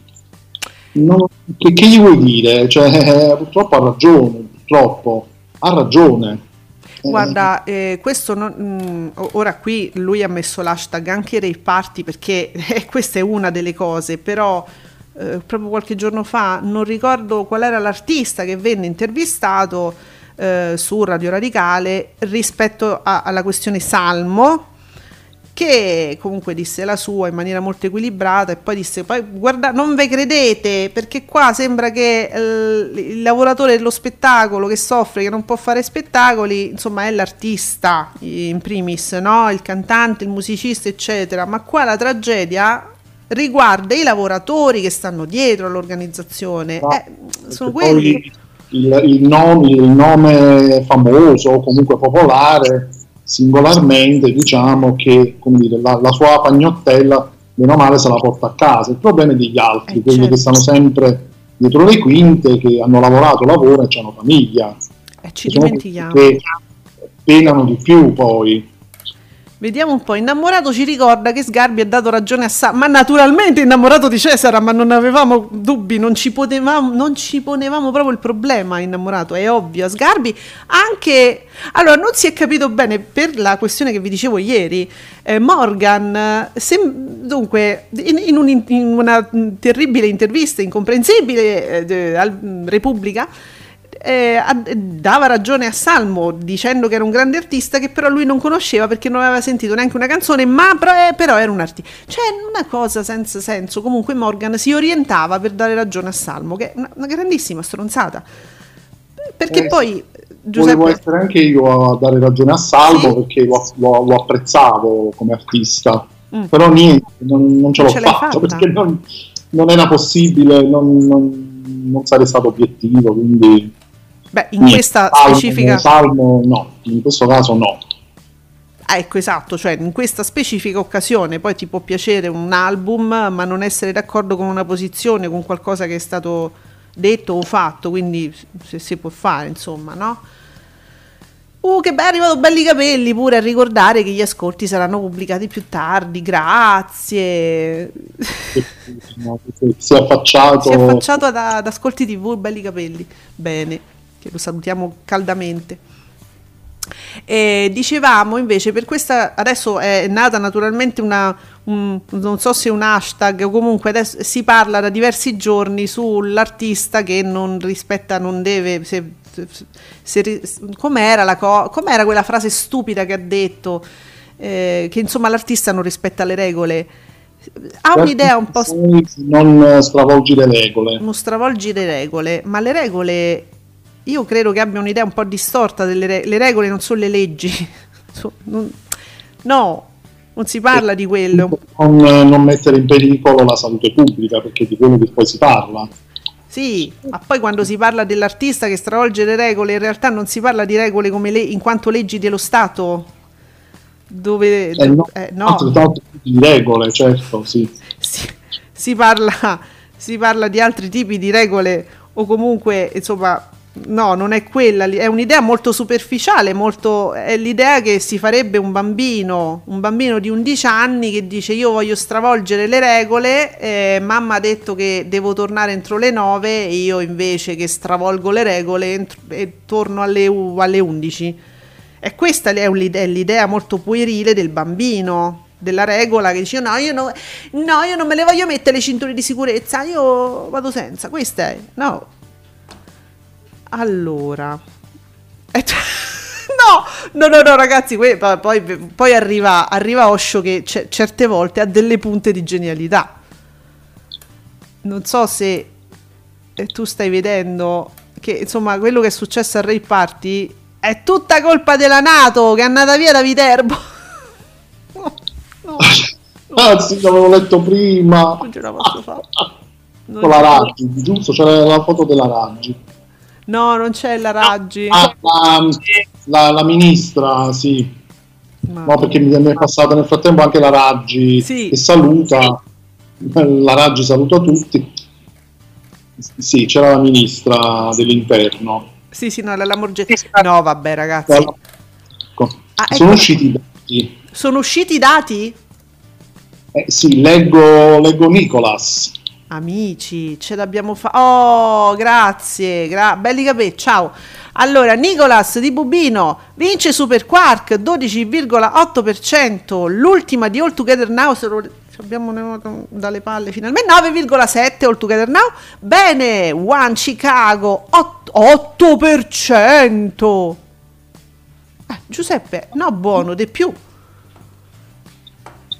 Non, che, che, gli vuoi dire? Cioè, purtroppo ha ragione, purtroppo ha ragione. Guarda, eh, questo non, mh, mm, ora qui lui ha messo l'hashtag anche Ray Party perché eh, questa è una delle cose, però eh, proprio qualche giorno fa non ricordo qual era l'artista che venne intervistato eh, su Radio Radicale rispetto a, alla questione Salmo che comunque disse la sua in maniera molto equilibrata e poi disse poi guarda non ve credete perché qua sembra che eh, il lavoratore dello spettacolo che soffre che non può fare spettacoli insomma è l'artista in primis no? Il cantante il musicista eccetera. Ma qua la tragedia riguarda i lavoratori che stanno dietro all'organizzazione. Ah, eh, sono quelli il, il nome, il nome famoso o comunque popolare singolarmente diciamo che come dire, la, la sua pagnottella meno male se la porta a casa. Il problema è degli altri Eh, quelli certo. che stanno sempre dietro le quinte che hanno lavorato, lavorano e hanno famiglia. Eh, ci Sono dimentichiamo. che penano di più poi Vediamo un po', innamorato ci ricorda che Sgarbi ha dato ragione a Sa, ma naturalmente innamorato di Cesara, ma non avevamo dubbi, non ci, potevamo, non ci ponevamo proprio il problema, innamorato, è ovvio. Sgarbi anche, allora non si è capito bene per la questione che vi dicevo ieri, eh, Morgan, sem- dunque, in, in un- in una terribile intervista, incomprensibile, eh, al Repubblica, eh, dava ragione a Salmo dicendo che era un grande artista che però lui non conosceva perché non aveva sentito neanche una canzone ma però, eh, era un artista cioè una cosa senza senso comunque Morgan si orientava per dare ragione a Salmo che è una, una grandissima stronzata perché Eh, poi volevo Giuseppe essere anche io a dare ragione a Salvo Sì? perché lo, lo- lo apprezzavo come artista Mm. però niente, non, non ce l'ho ce fatto fatta? perché non, non era possibile, non, non- non sarei stato obiettivo, quindi beh in niente. questa Salmo- specifica Salmo no, in questo caso no. Ah, ecco, esatto, cioè in questa specifica occasione poi ti può piacere un album, ma non essere d'accordo con una posizione, con qualcosa che è stato detto o fatto, quindi se si può fare, insomma, no? Uh, che bello, arrivato belli capelli pure a ricordare che gli ascolti saranno pubblicati più tardi, grazie. No, si è affacciato, Si è affacciato ad, ad ascolti tv, belli capelli. Bene, che lo salutiamo caldamente. E dicevamo invece per questa adesso è nata naturalmente una un- non so se un hashtag o comunque adesso si parla da diversi giorni sull'artista che non rispetta non deve se, se- se com'era la co- com'era quella frase stupida che ha detto eh, che insomma l'artista non rispetta le regole ha un'idea un po' non stravolgi le regole. non stravolgi le regole, ma le regole io credo che abbia un'idea un po' distorta delle regole. Le regole non sono le leggi. No, non si parla di quello. Non, non mettere in pericolo la salute pubblica, perché di quello che poi si parla. Sì, ma poi quando si parla dell'artista che stravolge le regole, in realtà non si parla di regole come le, in quanto leggi dello Stato. Dove Eh, no, eh, no. di regole, certo, sì. si, si parla, si parla di altri tipi di regole o comunque insomma no non è quella è un'idea molto superficiale molto, è l'idea che si farebbe un bambino un bambino di 11 anni che dice io voglio stravolgere le regole eh, mamma ha detto che devo tornare entro le 9 e io invece che stravolgo le regole entro- e torno alle, alle 11 e questa è l'idea, l'idea molto puerile del bambino, della regola che dice no io, no, no, io non me le voglio mettere le cinture di sicurezza, io vado senza. Questa è, no. Allora. No, no, no, no, ragazzi, poi, poi- arriva, arriva Osho che ce- certe volte ha delle punte di genialità. Non so se eh, tu stai vedendo che insomma quello che è successo al Ray Party è tutta colpa della Nato che è andata via da Viterbo. No, no, Ah, sì, l'avevo letto prima. non ce la posso fare. Non Con la- Raggi, giusto? C'era la foto della Raggi. No, non c'è la Raggi. Ah, la, la- la ministra, sì. Ma- No, perché mi è passata nel frattempo anche la Raggi Sì. che saluta. La Raggi saluta tutti. Sì, c'era la ministra dell'interno. Sì, sì, no, la Lamborghini. No, vabbè, ragazzi. Ecco. Ah, Sono ecco. usciti i dati. Sono usciti i dati? Eh, sì, leggo, leggo Nicolas. Amici, ce l'abbiamo fatta. Oh, grazie, gra- belli capelli. Ciao. Allora, Nicolas di Bubino vince Super Quark 12,8%. L'ultima di All Together Now. Se lo... abbiamo dalle palle finalmente 9,7 All Together Now. Bene, One Chicago 8%. 8%. Eh, Giuseppe, no, buono, di più.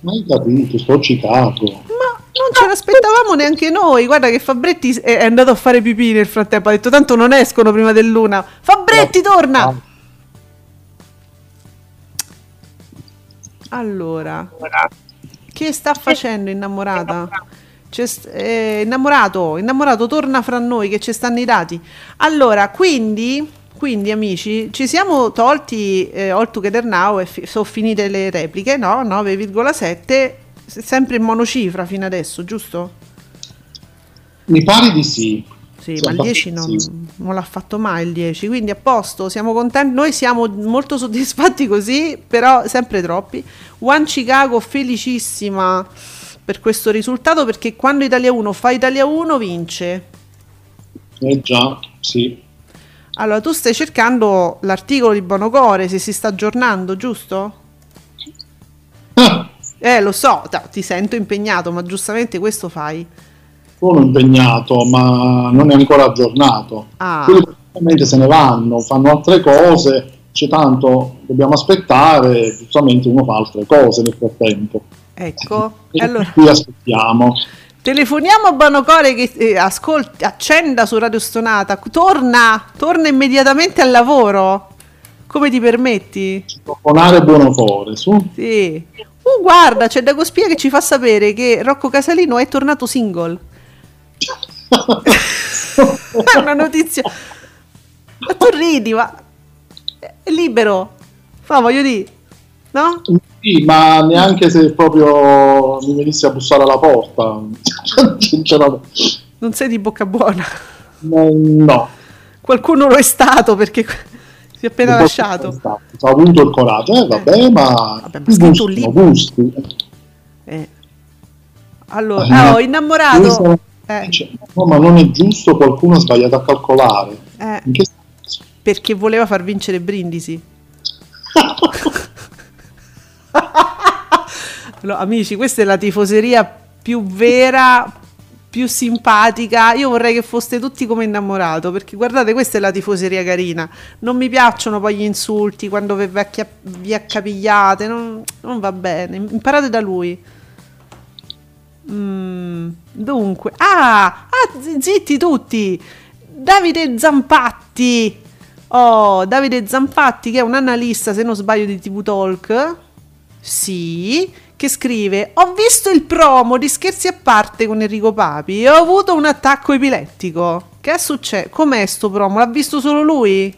Hai capito, sto cicato. Ma non ce l'aspettavamo neanche noi. Guarda che Fabretti è andato a fare pipì nel frattempo. Ha detto tanto non escono prima dell'una. Fabretti, torna! Allora, che sta facendo innamorata? C'è st- eh, innamorato, innamorato, torna fra noi che ci stanno i dati. Allora, quindi, quindi amici, ci siamo tolti eh, All Together Now e fi- sono finite le repliche, no? 9,7, s- sempre in monocifra fino adesso, giusto? Mi pare di sì. Sì, Sì, ma il 10 non, abbastanza. non l'ha fatto mai il 10, quindi a posto, siamo contenti, noi siamo molto soddisfatti così, però sempre troppi. One Chicago felicissima per questo risultato perché quando Italia 1 fa Italia 1 vince. Eh già, sì. Allora, tu stai cercando l'articolo di Bonocore, se si sta aggiornando, giusto? Eh, lo so, ti sento impegnato, ma giustamente questo fai. sono impegnato, ma non è ancora aggiornato. Ah. Quelli praticamente se ne vanno, fanno altre cose, c'è tanto, dobbiamo aspettare, giustamente uno fa altre cose nel frattempo. Ecco, E allora qui aspettiamo. telefoniamo a Bonocore che eh, ascolti, accenda su Radio Stonata, torna, torna immediatamente al lavoro. Come ti permetti? Citofonare buono cuore, su. Sì. Oh, guarda, c'è Dagospia che ci fa sapere che Rocco Casalino è tornato single. È una notizia. Ma tu ridi, ma è libero. Fa, voglio dire, no? Sì, ma neanche se proprio mi venisse a bussare alla porta. Non sei di bocca buona. No, no. Qualcuno lo è stato perché si è appena lasciato. Ho avuto il coraggio, eh, vabbè, ma, Vabbè, ma scritto un libro. gusti. Eh. Allora, Eh, ah, ho questo- innamorato. Eh, Cioè, no, ma non è giusto, qualcuno ha sbagliato a calcolare. eh, che perché voleva far vincere Brindisi. Allora, amici, questa è la tifoseria più vera, più simpatica. Io vorrei che foste tutti come innamorato, perché guardate, questa è la tifoseria carina. Non mi piacciono poi gli insulti quando vi, vecchia- vi accapigliate, non, non va bene. Imparate da lui. Mm, dunque, ah, ah, zi- zitti tutti. Davide Zampatti. Oh, Davide Zampatti, che è un analista, se non sbaglio, di TV Talk. Sì, che scrive: Ho visto il promo di scherzi a parte con Enrico Papi e ho avuto un attacco epilettico. Che è successo? Com'è sto promo? L'ha visto solo lui?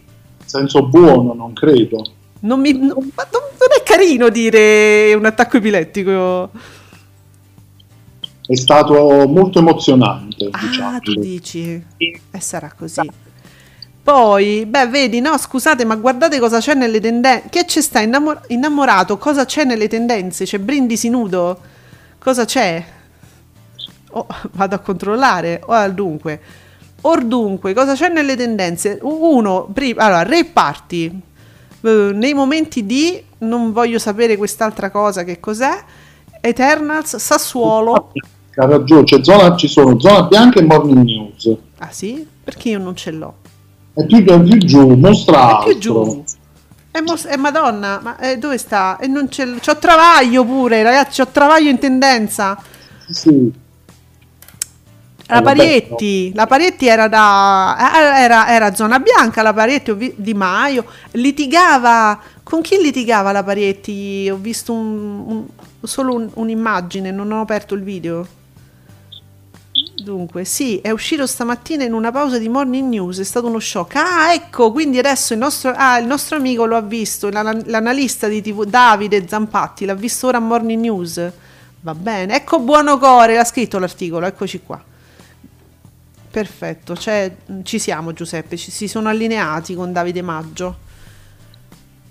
Senso buono, non credo. Non, mi, non- non è carino dire un attacco epilettico. È stato molto emozionante, Ah, diciamo. tu dici? E sarà così. Poi, beh, vedi, no, scusate, ma guardate cosa c'è nelle tendenze. Che ci sta innamor- innamorato? Cosa c'è nelle tendenze? C'è Brindisi nudo? Cosa c'è? Oh, vado a controllare. Oh, dunque. Or dunque, cosa c'è nelle tendenze? Uno, prima, allora, Re Party. Eh, nei momenti di non voglio sapere quest'altra cosa che cos'è. Eternals, Sassuolo. Ha ragione, c'è zona- ci sono zona bianca e morning news. Ah sì? Perché io non ce l'ho. È più, è più giù, mostra È più giù. È, mos- è Madonna, ma eh, dove sta? E non c'è. C'ho travaglio pure, ragazzi, c'ho travaglio in tendenza. Sì. La Eh, Parietti, la Parietti era da. eh, Era, era zona bianca, la Parietti ho Di Maio. Litigava. Con chi litigava la Parietti? Ho visto un- un- solo un- un'immagine, non ho aperto il video. Dunque, sì, è uscito stamattina in una pausa di morning news, è stato uno shock. Ah, ecco, quindi adesso il nostro, ah, il nostro amico lo ha visto, l'ana- l'analista di TV Davide Zampatti, l'ha visto ora a morning news. Va bene, ecco buono core, l'ha scritto l'articolo, eccoci qua. Perfetto, cioè, ci siamo Giuseppe, ci si sono allineati con Davide Maggio.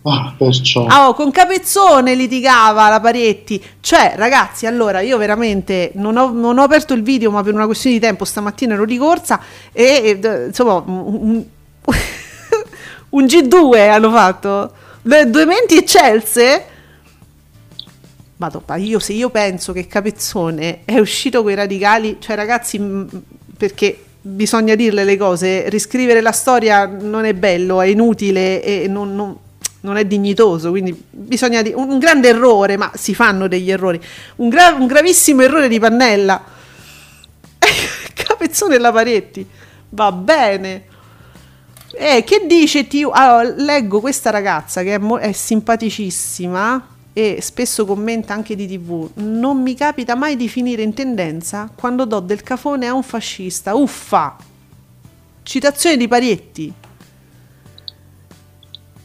Ah. Ah, oh, con Capezzone litigava la Parietti. Cioè, ragazzi, allora io veramente non ho, non ho aperto il video, ma per una questione di tempo stamattina ero di corsa e, e, insomma un, un- un G2 hanno fatto. Due menti eccelse. Vado, io se io penso che Capezzone è uscito con i radicali, cioè ragazzi, perché bisogna dirle le cose, riscrivere la storia non è bello, è inutile e non, non- non è dignitoso, quindi bisogna dire un grande errore, ma si fanno degli errori. Un, gra- un gravissimo errore di Pannella. Capezzone la Paretti. Va bene. Eh, che dice Tiu? Allora, leggo questa ragazza che è, mo- è simpaticissima e spesso commenta anche di tv. Non mi capita mai di finire in tendenza quando do del cafone a un fascista. Uffa! Citazione di Parietti.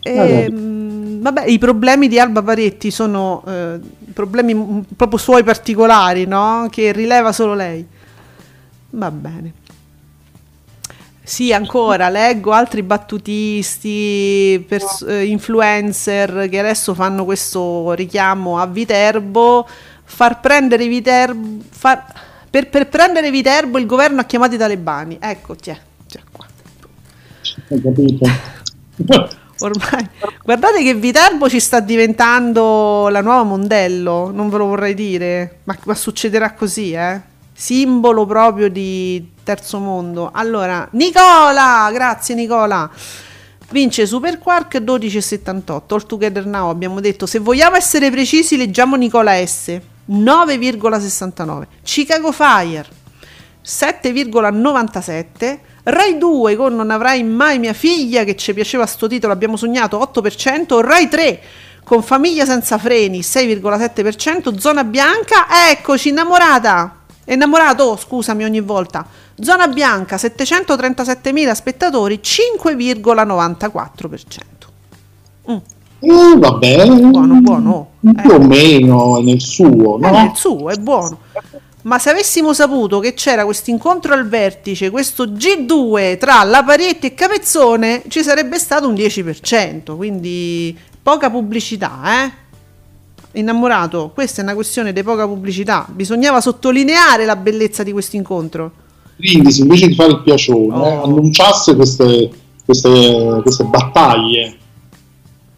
E, ehm, vabbè, i problemi di Alba Parietti sono eh, problemi proprio suoi particolari, no? Che rileva solo lei. Va bene. Sì, ancora leggo altri battutisti, pers- eh, influencer che adesso fanno questo richiamo a Viterbo. Far prendere Viterbo. Far, per, per, prendere Viterbo il governo ha chiamato i talebani. Ecco, c'è, c'è qua. Hai capito? Ormai, guardate che Viterbo ci sta diventando la nuova Mondello, non ve lo vorrei dire, ma, ma succederà così, eh? Simbolo proprio di terzo mondo. Allora, Nicola, grazie Nicola. Vince Super Quark 12,78. All Together Now abbiamo detto, se vogliamo essere precisi, leggiamo Nicola S. 9,69. Chicago Fire 7,97. Rai 2 con Non avrai mai mia figlia, che ci piaceva sto titolo, abbiamo sognato 8%. Rai 3 con Famiglia senza freni 6,7%. Zona bianca, eccoci, innamorata. Innamorato, scusami ogni volta. Zona bianca 737.000 spettatori, 5,94%. Mm. Eh, va bene. Buono, buono. Più eh. o meno nel suo, no? È nel suo, è buono. Ma se avessimo saputo che c'era questo incontro al vertice, questo G2 tra La Parietti e Capezzone, ci sarebbe stato un 10%, quindi poca pubblicità, eh? Innamorato, questa è una questione di poca pubblicità, bisognava sottolineare la bellezza di questo incontro. Quindi, se invece di fare il piacione, oh. annunciasse queste, queste, queste battaglie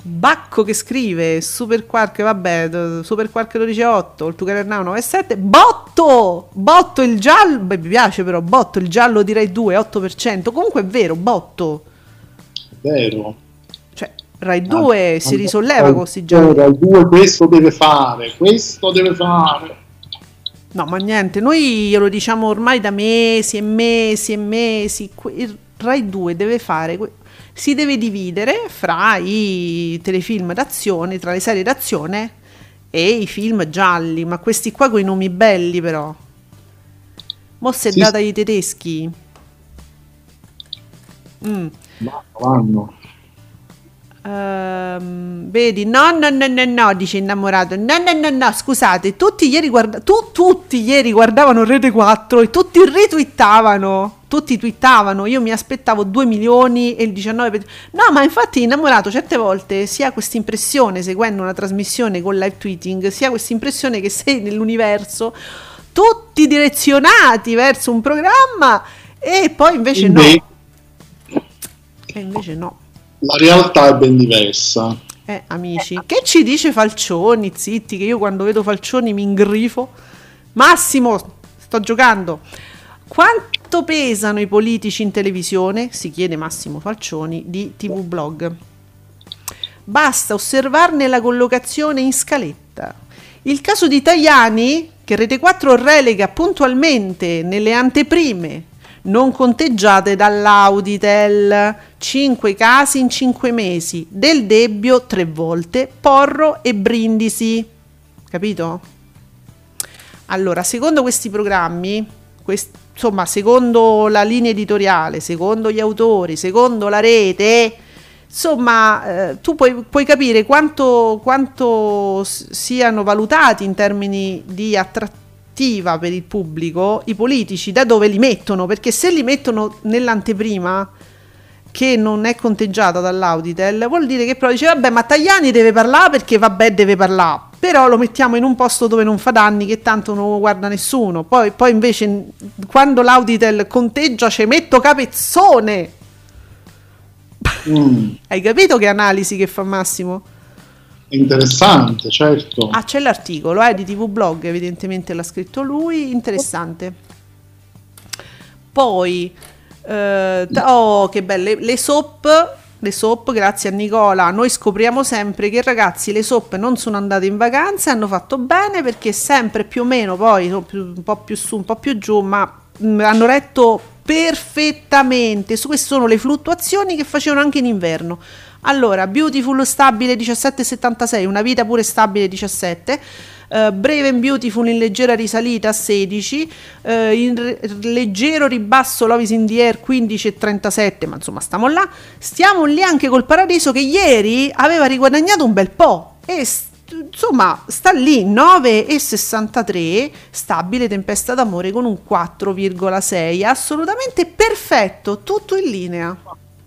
Bacco che scrive Super Quark, vabbè, Super Quark 12.8, il Tucano 9.7, Botto! Botto il giallo, beh, mi piace però, Botto il giallo direi 2, 8%, comunque è vero, Botto. Vero. Cioè, Rai 2 ah, si risolleva con questi gialli. Rai 2 questo deve fare, questo deve fare. No, ma niente, noi glielo diciamo ormai da mesi e mesi e mesi, Rai 2 deve fare si deve dividere fra i telefilm d'azione, tra le serie d'azione e i film gialli, ma questi qua con i nomi belli però. Mossa è sì. data ai tedeschi. Mm. No, vanno. Uh, vedi, no, no, no, no, no, dice innamorato. No, no, no, no, scusate, tutti ieri, guarda- tu, tutti ieri guardavano Rete 4 e tutti ritwittavano. Tutti twittavano, io mi aspettavo 2 milioni e il 19%. No, ma infatti innamorato certe volte si ha questa impressione, seguendo una trasmissione con live tweeting, si ha questa impressione che sei nell'universo, tutti direzionati verso un programma e poi invece no. E invece no la realtà è ben diversa. Eh, amici, che ci dice Falcioni? Zitti, che io quando vedo Falcioni mi ingrifo. Massimo, sto giocando. Quanto pesano i politici in televisione? Si chiede Massimo Falcioni di TV Blog. Basta osservarne la collocazione in scaletta. Il caso di Tajani, che Rete 4 relega puntualmente nelle anteprime non conteggiate dall'Auditel. 5 casi in 5 mesi, del Debbio 3 volte, Porro e Brindisi. Capito? Allora, secondo questi programmi, quest- insomma, secondo la linea editoriale, secondo gli autori, secondo la rete, insomma, eh, tu puoi, puoi capire quanto, quanto siano valutati in termini di attrattività attiva per il pubblico i politici da dove li mettono, perché se li mettono nell'anteprima che non è conteggiata dall'Auditel, vuol dire che però dice vabbè ma Tajani deve parlare perché vabbè deve parlare, però lo mettiamo in un posto dove non fa danni che tanto non lo guarda nessuno, poi, poi invece quando l'Auditel conteggia ci metto capezzone. Mm. Hai capito che analisi che fa Massimo? interessante, certo. Ah, c'è l'articolo eh, di TV Blog, evidentemente l'ha scritto lui, interessante. Poi, eh, oh, che belle, le soap le soap, grazie a Nicola, noi scopriamo sempre che ragazzi le soap non sono andate in vacanza hanno fatto bene perché sempre più o meno, poi un po' più su, un po' più giù, ma mm, hanno retto perfettamente. Su queste sono le fluttuazioni che facevano anche in inverno. Allora, Beautiful stabile 17,76, una vita pure stabile 17. Uh, Brave and Beautiful in leggera risalita a 16, uh, in re- leggero ribasso Love is in the Air 15,37, ma insomma stiamo là. Stiamo lì anche col Paradiso che ieri aveva riguadagnato un bel po' e st- insomma sta lì 9,63 stabile tempesta d'amore con un 4,6 assolutamente perfetto tutto in linea.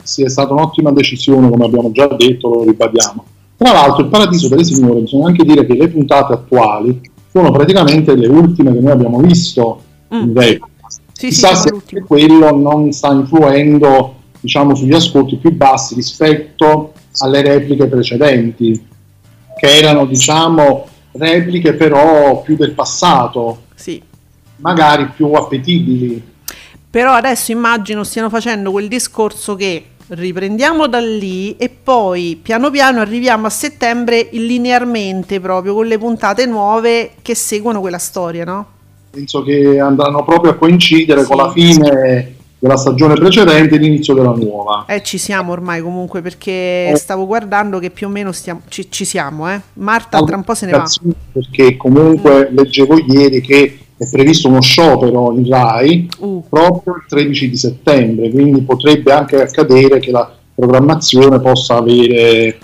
Sì è stata un'ottima decisione come abbiamo già detto lo ribadiamo tra l'altro il paradiso delle signore bisogna anche dire che le puntate attuali sono praticamente le ultime che noi abbiamo visto mm. in replica sì, chissà sì, se quello non sta influendo diciamo sugli ascolti più bassi rispetto alle repliche precedenti che erano diciamo repliche però più del passato, sì. magari più appetibili. Però adesso immagino stiano facendo quel discorso che riprendiamo da lì e poi piano piano arriviamo a settembre linearmente proprio con le puntate nuove che seguono quella storia, no? Penso che andranno proprio a coincidere sì. con la fine della stagione precedente e l'inizio della nuova. Eh, ci siamo ormai comunque perché eh. stavo guardando che più o meno stiamo, ci, ci, siamo, eh. Marta tra un po' se ne va. Perché comunque mm. leggevo ieri che è previsto uno sciopero in RAI uh. proprio il 13 di settembre, quindi potrebbe anche accadere che la programmazione possa avere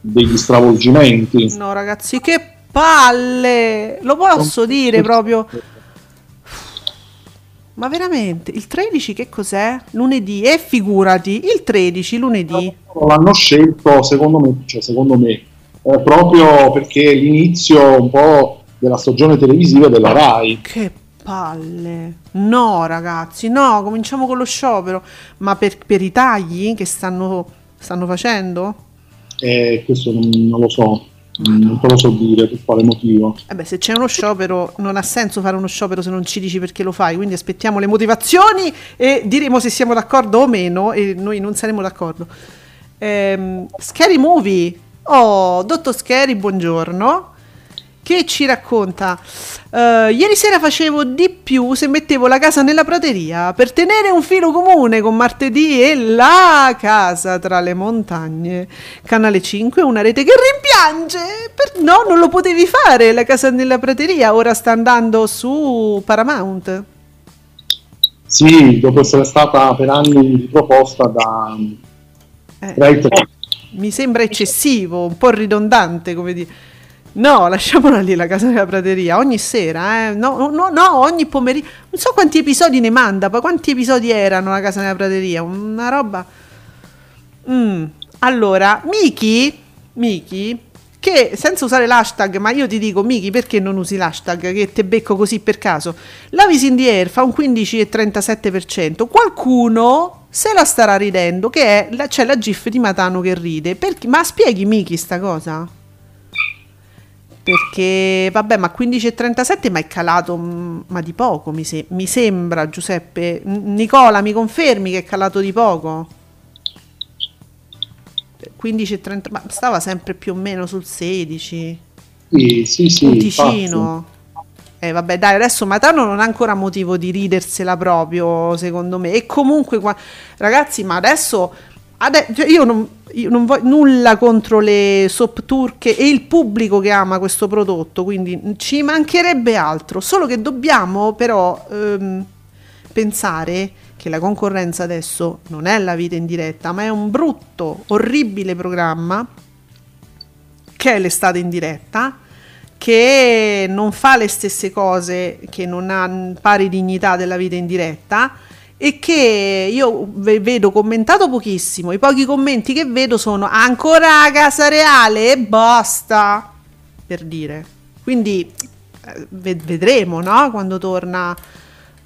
degli stravolgimenti. No ragazzi, che palle! Lo posso dire proprio ma veramente, il 13 che cos'è? Lunedì? E figurati, il 13 lunedì. L'hanno scelto, secondo me, cioè secondo me eh, proprio perché l'inizio un po' della stagione televisiva della RAI. Che palle. No, ragazzi, no, cominciamo con lo sciopero. Ma per, per i tagli che stanno, stanno facendo? Eh, questo non, non lo so. Non te lo so dire per quale motivo. Eh beh, se c'è uno sciopero, non ha senso fare uno sciopero se non ci dici perché lo fai. Quindi aspettiamo le motivazioni e diremo se siamo d'accordo o meno. E noi non saremo d'accordo. Ehm, scary Movie. Oh, dottor Scary, buongiorno che ci racconta? Uh, ieri sera facevo di più se mettevo la casa nella prateria per tenere un filo comune con martedì e la casa tra le montagne. Canale 5 una rete che rimpiange. Per... no non lo potevi fare la casa nella prateria ora sta andando su Paramount. Sì dopo essere stata per anni riproposta da eh, mi sembra eccessivo un po' ridondante come dire No, lasciamola lì la casa della prateria, ogni sera, eh? no, no, no, ogni pomeriggio. Non so quanti episodi ne manda, poi quanti episodi erano la casa della prateria, una roba... Mm. Allora, Miki, Miki, che senza usare l'hashtag, ma io ti dico Miki perché non usi l'hashtag che te becco così per caso, la Vis in the Air fa un 15,37%, qualcuno se la starà ridendo, che è, la, c'è la gif di Matano che ride, perché, ma spieghi Miki sta cosa? Perché vabbè ma 15,37 ma è calato mm, ma di poco mi, se- mi, sembra Giuseppe. Nicola mi confermi che è calato di poco? 15,30 ma stava sempre più o meno sul 16 sì sì sì ticino. eh vabbè dai adesso Matano non ha ancora motivo di ridersela proprio secondo me. E comunque qua, ragazzi ma adesso, adesso cioè io non io non voglio nulla contro le soap turche e il pubblico che ama questo prodotto, quindi ci mancherebbe altro, solo che dobbiamo però ehm, pensare che la concorrenza adesso non è la vita in diretta, ma è un brutto, orribile programma che è l'estate in diretta che non fa le stesse cose, che non ha pari dignità della vita in diretta e che io vedo commentato pochissimo. I pochi commenti che vedo sono ancora a casa reale e basta per dire. Quindi eh, vedremo, no? Quando torna.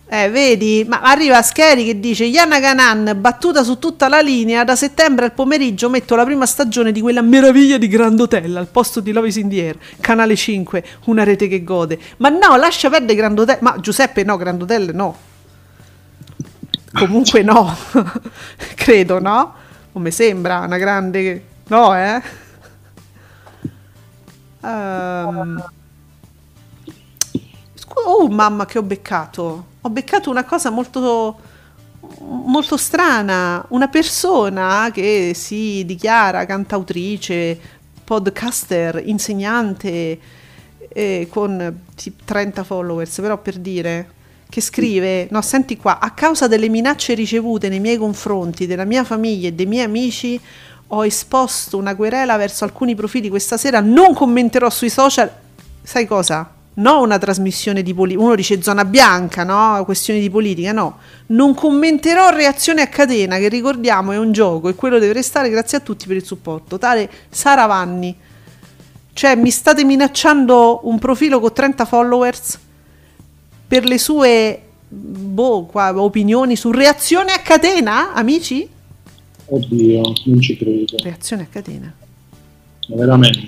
Eh, vedi, ma arriva Scheri che dice Yana Ganan battuta su tutta la linea, da settembre al pomeriggio metto la prima stagione di quella meraviglia di Grand Hotel al posto di Lovis in the Air, canale 5, una rete che gode. Ma no, lascia perdere Grand Hotel, ma Giuseppe no, Grand Hotel no. Comunque no, credo, no? Non mi sembra una grande... No, eh? Scu- Oh, mamma, che ho beccato. Ho beccato una cosa molto, molto strana. Una persona che si dichiara cantautrice, podcaster, insegnante, eh, con tipo 30 followers, però per dire che scrive, no, senti qua, a causa delle minacce ricevute nei miei confronti, della mia famiglia e dei miei amici, ho esposto una querela verso alcuni profili questa sera, non commenterò sui social, sai cosa? No, una trasmissione di politica, uno dice zona bianca, no? Questioni di politica, no. Non commenterò reazione a catena, che ricordiamo è un gioco e quello deve restare, grazie a tutti per il supporto. Tale Sara Vanni. Cioè, mi state minacciando un profilo con 30 followers per le sue boh, qua, opinioni su reazione a catena, amici? Oddio, non ci credo. Reazione a catena. Veramente.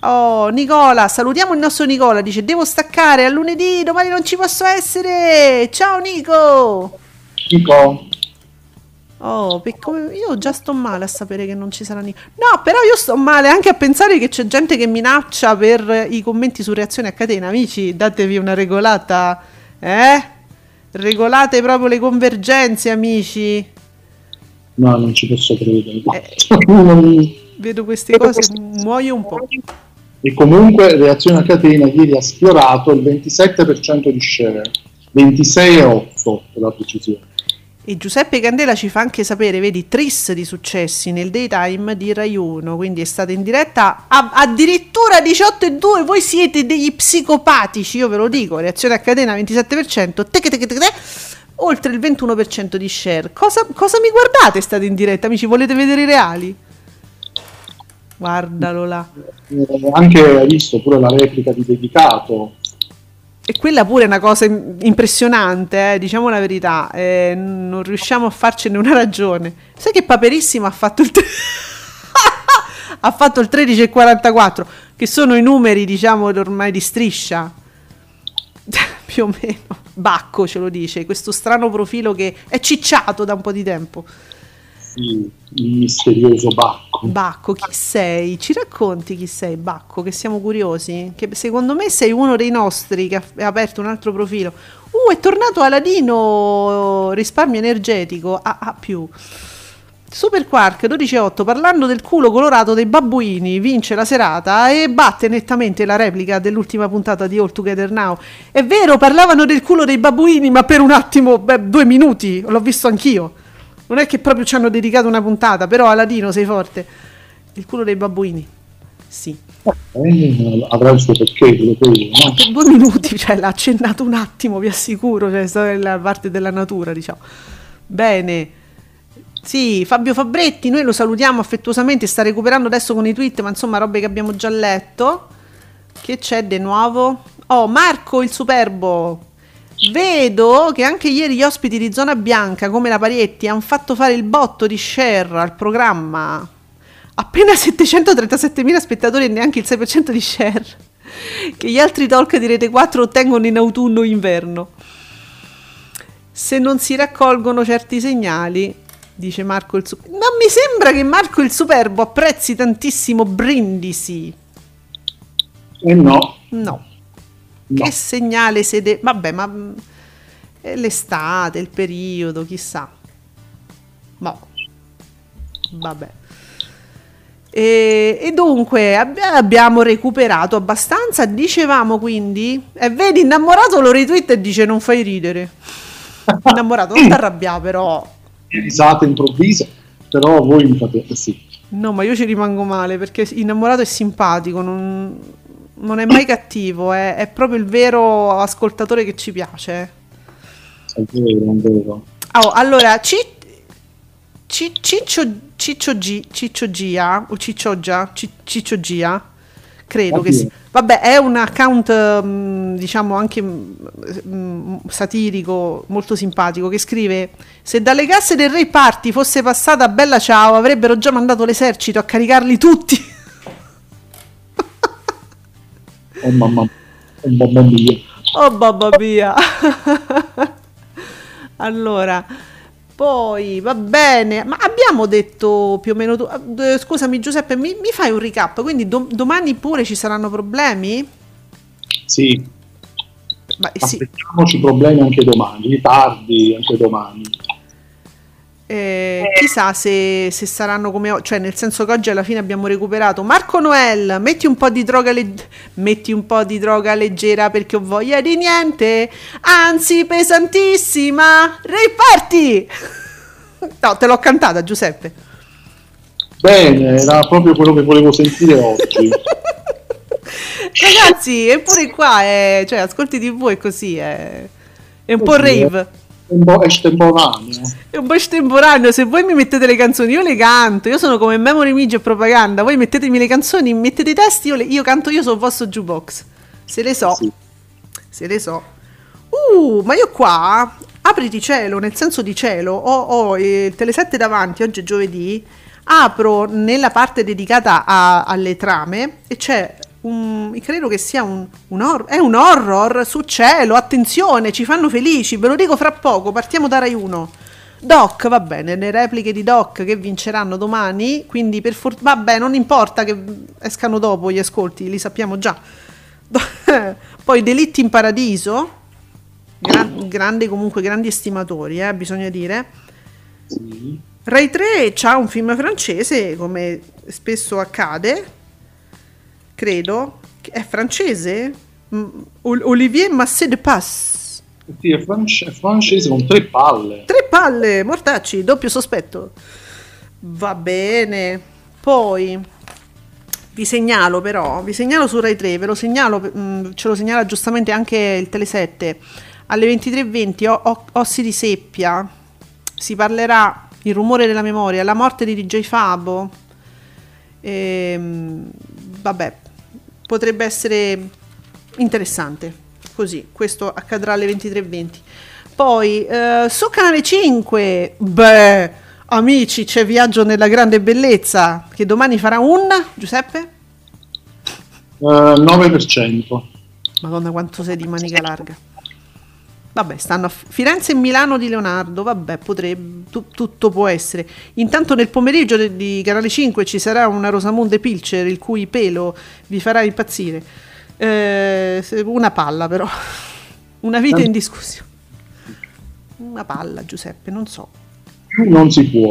Oh, Nicola, salutiamo il nostro Nicola. Dice: Devo staccare a lunedì, domani non ci posso essere. Ciao, Nico. Nico, Oh, come- io già sto male a sapere che non ci sarà Nico. No, però io sto male anche a pensare che c'è gente che minaccia per i commenti su reazione a catena. Amici, datevi una regolata, eh? Regolate proprio le convergenze, amici. no, non ci posso credere. Eh. Vedo queste cose, muoio un po'. E comunque reazione a catena ieri ha sfiorato il 27% di share, 26,8 per la precisione. E Giuseppe Candela ci fa anche sapere, vedi, tris di successi nel daytime di Rai 1, quindi è stata in diretta a- addirittura 18 e 2, voi siete degli psicopatici, io ve lo dico, reazione a catena 27%, teche teche teche te, oltre il 21% di share. Cosa, cosa mi guardate state in diretta, amici? Volete vedere i reali? Guardalo là. Eh, anche hai visto pure la replica di dedicato. E quella pure è una cosa im- impressionante, eh, diciamo la verità, eh, non riusciamo a farcene una ragione. Sai che Paperissimo ha fatto il, tre- ha fatto il 13,44, che sono i numeri, diciamo, ormai di striscia, più o meno. Bacco ce lo dice, questo strano profilo che è cicciato da un po' di tempo. Sì, il misterioso Bacco. Bacco, chi sei? Ci racconti chi sei, Bacco, che siamo curiosi? Che secondo me sei uno dei nostri che ha aperto un altro profilo. Uh, è tornato Aladino risparmio energetico A A più. Super Quark 12.8 parlando del culo colorato dei babbuini vince la serata e batte nettamente la replica dell'ultima puntata di All Together Now. È vero, parlavano del culo dei babbuini, ma per un attimo, beh, due minuti, l'ho visto anch'io. Non è che proprio ci hanno dedicato una puntata, però Aladino sei forte. Il culo dei babbuini. Sì. Eh, avrà il suo perché, quello no? Per due minuti, cioè l'ha accennato un attimo, vi assicuro, cioè è la parte della natura, diciamo. Bene. Sì, Fabio Fabretti, noi lo salutiamo affettuosamente, sta recuperando adesso con i tweet, ma insomma robe che abbiamo già letto. Che c'è di nuovo? Oh, Marco il Superbo. Vedo che anche ieri gli ospiti di Zona Bianca, come la Parietti, hanno fatto fare il botto di share al programma. Appena 737.000 spettatori e neanche il 6% di share. Che gli altri talk di Rete 4 ottengono in autunno o inverno. Se non si raccolgono certi segnali, dice Marco il Superbo. Non mi sembra che Marco il Superbo apprezzi tantissimo Brindisi. E no, No. No. Che segnale siete... Vabbè, ma mm, è l'estate, il periodo, chissà. Ma... Vabbè. E, e dunque abbi- abbiamo recuperato abbastanza. Dicevamo quindi, e vedi, innamorato lo retweet e dice non fai ridere. Innamorato, non ti arrabbiare però. risate improvvise, però voi mi fate eh sì. No, ma io ci rimango male perché innamorato è simpatico, non, non è mai cattivo, è, è proprio il vero ascoltatore che ci piace. È vero, è vero. Oh, allora, Ci- Ci- Ciccio, Ciccio, G, Ciccio Gia, o Ciccio Gia, Ci- Ciccio Gia, credo che Oddio. sia. Vabbè, è un account, mm, diciamo, anche mm, satirico, molto simpatico, che scrive se dalle casse del Re Party fosse passata Bella Ciao, avrebbero già mandato l'esercito a caricarli tutti. Oh mamma, oh mamma mia. Oh babba mia. allora, Poi va bene, ma abbiamo detto più o meno tu. eh, Scusami Giuseppe, mi, mi fai un recap? Quindi do- domani pure ci saranno problemi? Sì, Ma, sì, aspettiamoci problemi anche domani, ritardi anche domani. Eh, chissà se, se saranno come oggi, cioè nel senso che oggi alla fine abbiamo recuperato. Marco Noel, metti un po' di droga, leg- metti un po' di droga leggera perché ho voglia di niente, anzi pesantissima, riparti! No, te l'ho cantata Giuseppe. Bene, era proprio quello che volevo sentire oggi. Ragazzi, eppure qua è, cioè, ascolti TV è così, è, è un po' eh. rave. È un po' estemporaneo. È un po' estemporaneo, se voi mi mettete le canzoni io le canto, io sono come Memory Midge e propaganda, voi mettetemi le canzoni, mettete i testi, io, le- io canto io sul vostro jukebox. Se le so, Sì. se le so. Uh, ma io qua, apriti cielo, nel senso di cielo, ho, ho il Telesette davanti, oggi è giovedì, apro nella parte dedicata a- alle trame e c'è un, credo che sia un, un horror, è un horror su cielo, attenzione, ci fanno felici, ve lo dico fra poco, partiamo da Rai 1. Doc, va bene, le repliche di Doc che vinceranno domani, quindi per fortuna, vabbè, non importa che escano dopo gli ascolti, li sappiamo già. Poi Delitti in Paradiso, gran- grande comunque, grandi estimatori, eh, bisogna dire. Sì. Rai 3 c'ha un film francese, come spesso accade, credo, è francese, Mm, Ol- Olivier Massé de Passe. Sì, è, france- è francese con tre palle. Tre palle, mortacci, doppio sospetto. Va bene. Poi vi segnalo però, vi segnalo su Rai 3, ve lo segnalo, mm, ce lo segnala giustamente anche il Tele7. Alle 23.20 o- o- Ossi di Seppia si parlerà il rumore della memoria, la morte di DJ Fabo. Ehm, vabbè, potrebbe essere interessante. Così, questo accadrà alle 23.20. Poi eh, su Canale 5, beh, amici, c'è Viaggio nella grande bellezza che domani farà un Giuseppe? Eh, 9%. Madonna, quanto sei di manica larga. Vabbè, stanno a Firenze e Milano di Leonardo. Vabbè, potrebbe, tu- tutto può essere. Intanto nel pomeriggio de- di Canale 5 ci sarà una Rosamunde Pilcher il cui pelo vi farà impazzire. Eh, una palla, però. Una vita in discussione. Una palla, Giuseppe, non so. Non si può.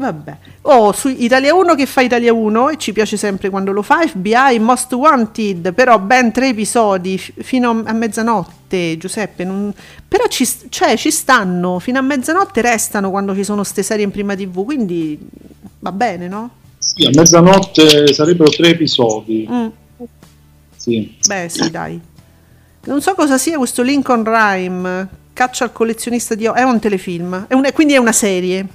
Vabbè. Oh, su Italia 1 che fa Italia 1 e ci piace sempre quando lo fa. FBI Most Wanted, però ben tre episodi f- fino a mezzanotte, Giuseppe. non- Però ci, cioè, ci stanno, fino a mezzanotte restano quando ci sono ste serie in prima TV, quindi va bene, no? Sì, a mezzanotte sarebbero tre episodi. Mm, Sì. beh, sì, dai. Non so cosa sia questo Lincoln Rhyme, Caccia al collezionista di... O- È un telefilm, è un- quindi è una serie.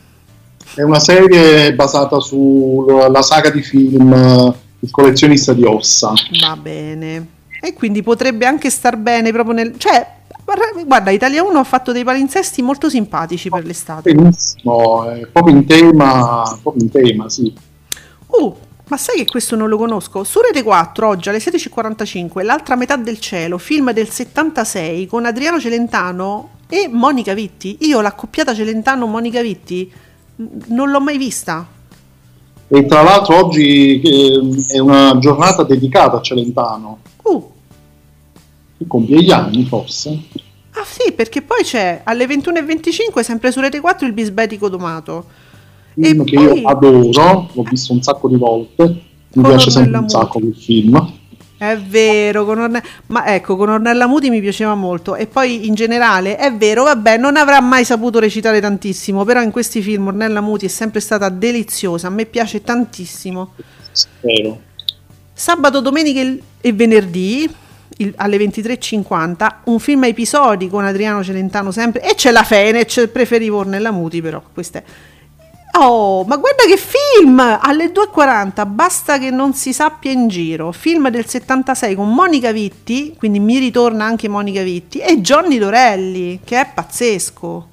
È una serie basata sulla saga di film eh, Il collezionista di ossa. Va bene. E quindi potrebbe anche star bene proprio nel... Cioè, guarda, Italia 1 ha fatto dei palinsesti molto simpatici per l'estate. Benissimo, è proprio in tema, proprio in tema, sì. Uh, ma sai che questo non lo conosco? Su Rete 4, oggi alle 16.45, L'altra metà del cielo, film del 76 con Adriano Celentano e Monica Vitti. Io l'accoppiata Celentano-Monica Vitti non l'ho mai vista. E tra l'altro oggi eh, è una giornata dedicata a Celentano, Uh, che compie gli anni forse. ah sì, perché poi c'è alle 21.25 sempre su Rete 4 il bisbetico domato. Film E che poi- io adoro, l'ho visto un sacco di volte, mi Con piace sempre un sacco quel film. È vero, con Orne- ma ecco, con Ornella Muti mi piaceva molto e poi in generale è vero, vabbè, non avrà mai saputo recitare tantissimo, però in questi film Ornella Muti è sempre stata deliziosa, a me piace tantissimo. Spero. Sabato, domenica e- venerdì il- alle 23.50 un film a episodi con Adriano Celentano sempre e c'è la Fenech, preferivo Ornella Muti però, questa è... Oh, ma guarda che film! Alle 2.40, basta che non si sappia in giro. Film del 76 con Monica Vitti, quindi mi ritorna anche Monica Vitti, e Johnny Dorelli, che è pazzesco.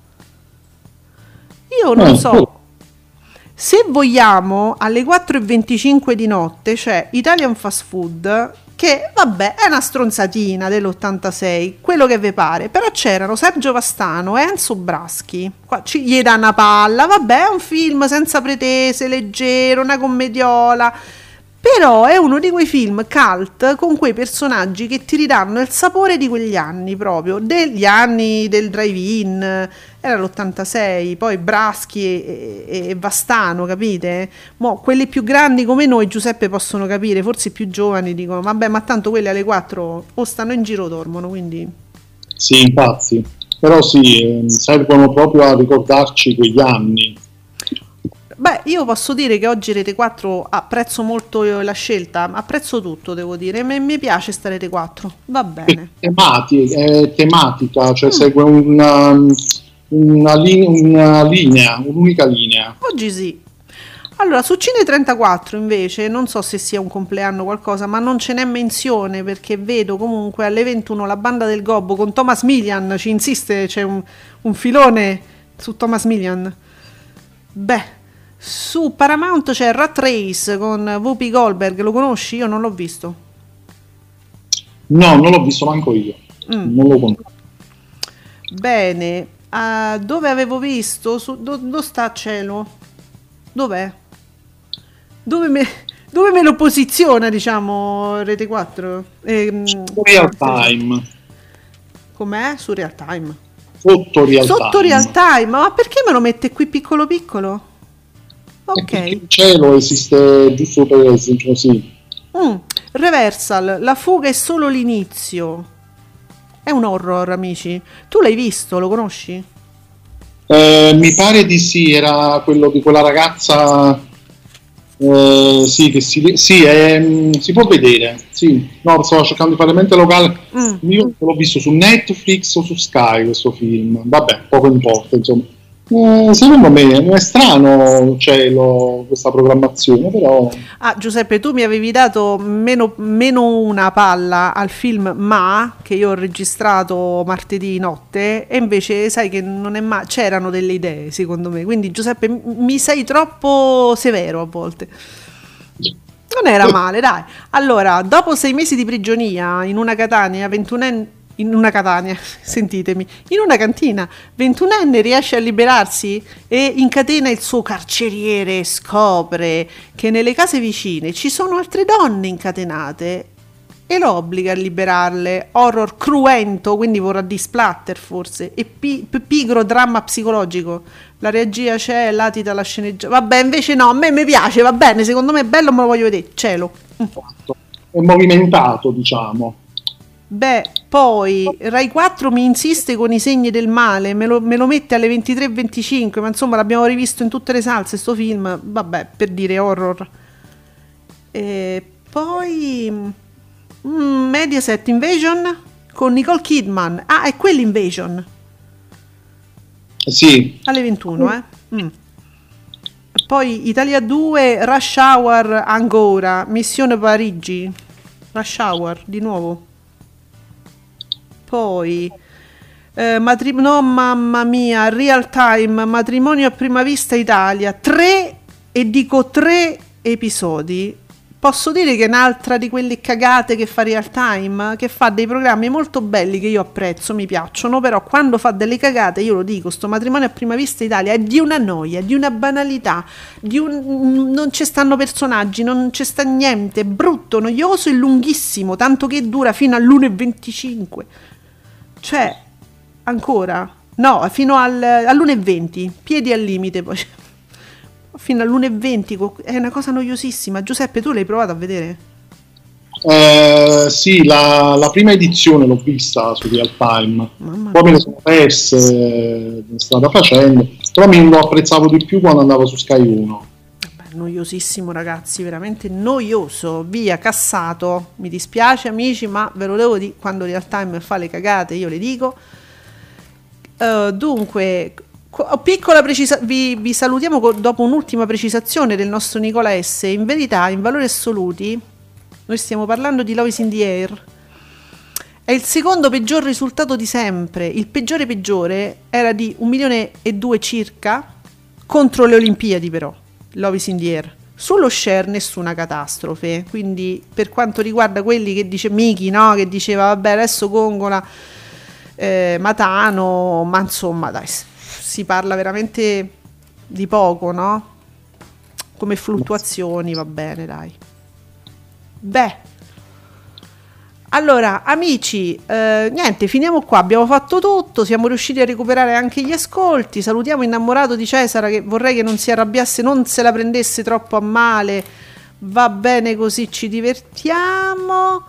Io non Eh, so. oh. Se vogliamo, alle 4.25 di notte c'è Italian Fast Food che vabbè è una stronzatina dell'86, quello che vi pare, però c'erano Sergio Vastano e Enzo Braschi, qua ci, gli dà una palla, vabbè è un film senza pretese, leggero, una commediola, però è uno di quei film cult con quei personaggi che ti ridanno il sapore di quegli anni proprio, degli anni del drive-in, era l'86, poi Braschi e, e, e Vastano, capite? Mo, quelli più grandi come noi, Giuseppe, possono capire, forse i più giovani dicono, vabbè, ma tanto quelli alle 4 o stanno in giro o dormono, quindi... Sì, infatti, però sì, servono proprio a ricordarci quegli anni. Beh, io posso dire che oggi Rete 4 apprezzo molto la scelta, apprezzo tutto, devo dire, mi, mi piace sta Rete 4, va bene. È, temati, è tematica, cioè mm. segue una, una, linea, una linea, un'unica linea. Oggi sì. Allora, su Cine 34 invece, non so se sia un compleanno o qualcosa, ma non ce n'è menzione perché vedo comunque alle 21 la banda del Gobbo con Thomas Millian, ci insiste, c'è un, un filone su Thomas Millian. Beh, su Paramount c'è Rat Race con Whoopi Goldberg, lo conosci? Io non l'ho visto. No, non l'ho visto manco io. Mm. Non lo conosco. Bene, uh, dove avevo visto? Su, do, dove sta cielo? Dov'è? Dove me, dove me lo posiziona, diciamo, Rete 4? Eh, real time. Com'è? Su real time. Sotto real Sotto time. real time. Ma perché me lo mette qui piccolo piccolo? Ok. Il cielo esiste giusto per essere così. Mm. Reversal, la fuga è solo l'inizio. È un horror, amici. Tu l'hai visto, lo conosci? Eh, mi pare di sì, era quello di quella ragazza. Eh, sì, che si, sì è, si può vedere. Sì. No, stavo cercando di fare mente locale. Mm. Io l'ho visto su Netflix o su Sky questo film. Vabbè, poco importa, insomma. Eh, secondo me è strano cielo questa programmazione, però. Ah, Giuseppe, tu mi avevi dato meno, meno, una palla al film Ma che io ho registrato martedì notte, e invece sai che non è mai. C'erano delle idee, secondo me. Quindi, Giuseppe, mi sei troppo severo a volte. Non era male, dai. Allora, dopo sei mesi di prigionia in una Catania 21enne in una Catania, sentitemi, in una cantina, 21enne riesce a liberarsi e incatena il suo carceriere scopre che nelle case vicine ci sono altre donne incatenate e lo obbliga a liberarle. Horror cruento, quindi vorrà di splatter forse, e pi- pigro dramma psicologico. La regia c'è, latita la sceneggiatura. Vabbè, invece no, a me mi piace, va bene, secondo me è bello, me lo voglio vedere, cielo. È movimentato, diciamo. Beh, poi Rai 4 mi insiste con i segni del male, me lo, me lo mette alle 23.25, ma insomma l'abbiamo rivisto in tutte le salse sto film, vabbè, per dire horror. E poi mm, Mediaset Invasion con Nicole Kidman. Ah, è quell'Invasion. Sì. Alle 21, eh. Mm. Poi Italia 2, Rush Hour ancora, Missione Parigi. Rush Hour, di nuovo. Poi, eh, matri- no mamma mia, real time, matrimonio a prima vista Italia, tre, e dico tre episodi. Posso dire che è un'altra di quelle cagate che fa real time, che fa dei programmi molto belli che io apprezzo, mi piacciono, però quando fa delle cagate, io lo dico, sto matrimonio a prima vista Italia è di una noia, di una banalità, di un... non ci stanno personaggi, non c'è sta niente, è brutto, noioso e lunghissimo, tanto che dura fino all'1.25 cioè, ancora? No, fino al, all'1.20, piedi al limite poi. Fino all'1.20, è una cosa noiosissima. Giuseppe, tu l'hai provato a vedere? Eh, sì, la, la, prima edizione l'ho vista su Real Time, poi me ne sono perse strada facendo, però mi lo apprezzavo di più quando andavo su Sky 1 noiosissimo ragazzi, veramente noioso, via, cassato, mi dispiace amici, ma ve lo devo dire, quando real time fa le cagate io le dico. Uh, dunque, piccola precisa- vi, vi salutiamo co- dopo un'ultima precisazione del nostro Nicola S. In verità, in valori assoluti, noi stiamo parlando di Love is in the Air. È il secondo peggior risultato di sempre. Il peggiore peggiore era di un milione e due circa contro le Olimpiadi però. Love is in the air. Sullo share nessuna catastrofe, quindi per quanto riguarda quelli che dice Miki, no? che diceva vabbè adesso Gongola, eh, Matano, ma insomma dai, si parla veramente di poco, no? Come fluttuazioni, va bene, dai. Beh, allora, amici, eh, niente, finiamo qua. Abbiamo fatto tutto. Siamo riusciti a recuperare anche gli ascolti. Salutiamo innamorato di Cesara che vorrei che non si arrabbiasse, non se la prendesse troppo a male. Va bene così, ci divertiamo.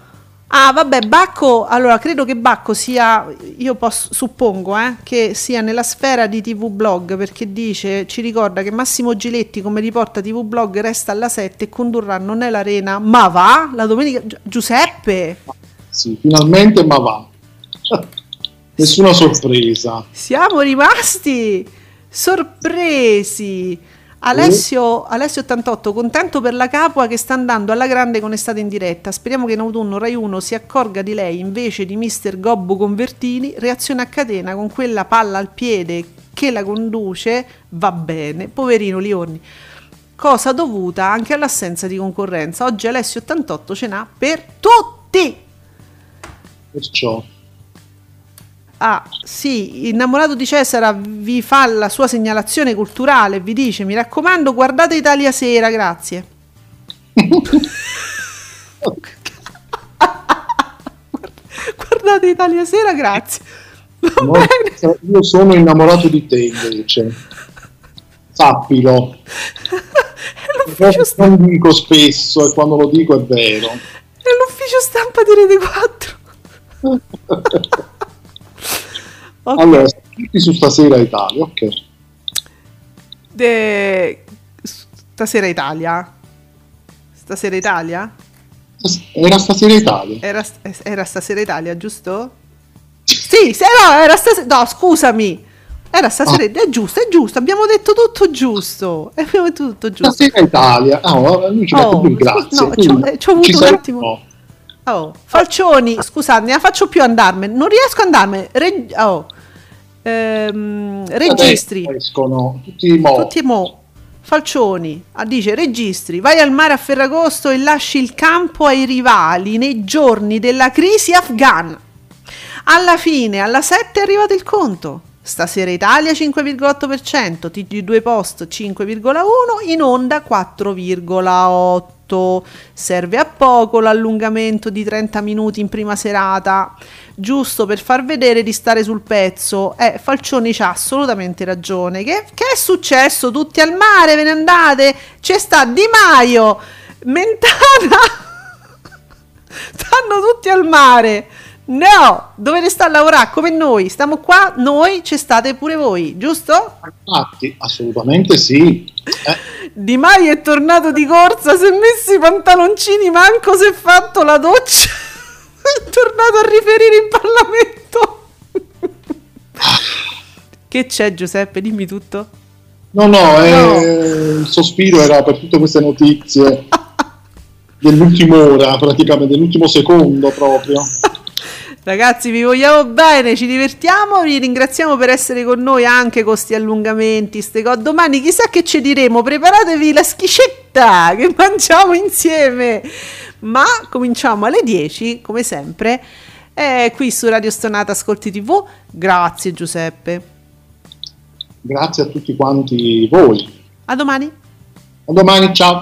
Ah, vabbè, Bacco, allora credo che Bacco sia, io posso, suppongo, eh, che sia nella sfera di TV Blog perché dice, ci ricorda che Massimo Giletti come riporta TV Blog resta alla 7 e condurrà non è l'arena, ma va la domenica. Gi- Giuseppe! Sì, finalmente, ma va. Nessuna sorpresa. Siamo rimasti sorpresi. Alessio, Alessio 88, contento per la Capua che sta andando alla grande con estate in diretta. Speriamo che in autunno Rai 1 si accorga di lei invece di mister Gobbo Convertini. Reazione a catena con quella palla al piede che la conduce. Va bene, poverino Liorni. Cosa dovuta anche all'assenza di concorrenza. Oggi Alessio 88 ce n'ha per tutti. Perciò. Ah, sì, innamorato di Cesara vi fa la sua segnalazione culturale, vi dice, mi raccomando, guardate Italia Sera, grazie. guardate Italia Sera, grazie. No, io sono innamorato di te invece. Sappilo. Non dico spesso e quando lo dico è vero. è l'ufficio stampa di Rete 4. Ok. Allora, tutti su stasera Italia, ok. De- Stasera Italia? Stasera Italia? Era stasera Italia. Era, era stasera Italia, giusto? Sì, se no, era stasera. No, scusami. Era stasera. È giusto, è giusto. Abbiamo detto tutto giusto. Abbiamo detto tutto giusto. Stasera Italia. Ah, no, lui ci Oh, mette più grazie. no, ci ho- avuto un attimo. no. Oh, Falcioni, scusate, ne la faccio più andarmene. Non riesco ad andarmene. Reg- oh. Ehm, registri. Escono tutti i modi. Tutti mo. Falcioni ah, dice registri, vai al mare a Ferragosto e lasci il campo ai rivali nei giorni della crisi afghana. Alla fine, alla 7 è arrivato il conto. Stasera Italia 5,8%, TG2 Post 5,1%, in onda 4,8%. Serve a poco l'allungamento di 30 minuti in prima serata, giusto per far vedere di stare sul pezzo. Eh, Falcioni c'ha assolutamente ragione. Che, che è successo? Tutti al mare, ve ne andate? C'è sta Di Maio, Mentana. Stanno tutti al mare. No, dovete stare a lavorare come noi. Stiamo qua, noi, ci state pure voi, giusto? Infatti, assolutamente sì. Eh, Di Maio è tornato di corsa, si è messo i pantaloncini, manco si è fatto la doccia. è tornato a riferire in Parlamento. che c'è Giuseppe? Dimmi tutto. No, no, eh, No. il sospiro era per tutte queste notizie dell'ultima ora, praticamente, dell'ultimo secondo proprio. Ragazzi, vi vogliamo bene, ci divertiamo, vi ringraziamo per essere con noi anche con questi allungamenti, ste cose. Domani chissà che ci diremo, preparatevi la schicetta che mangiamo insieme. Ma cominciamo alle 10, come sempre, eh, qui su Radio Stonata Ascolti TV. Grazie Giuseppe. Grazie a tutti quanti voi. A domani. A domani, ciao.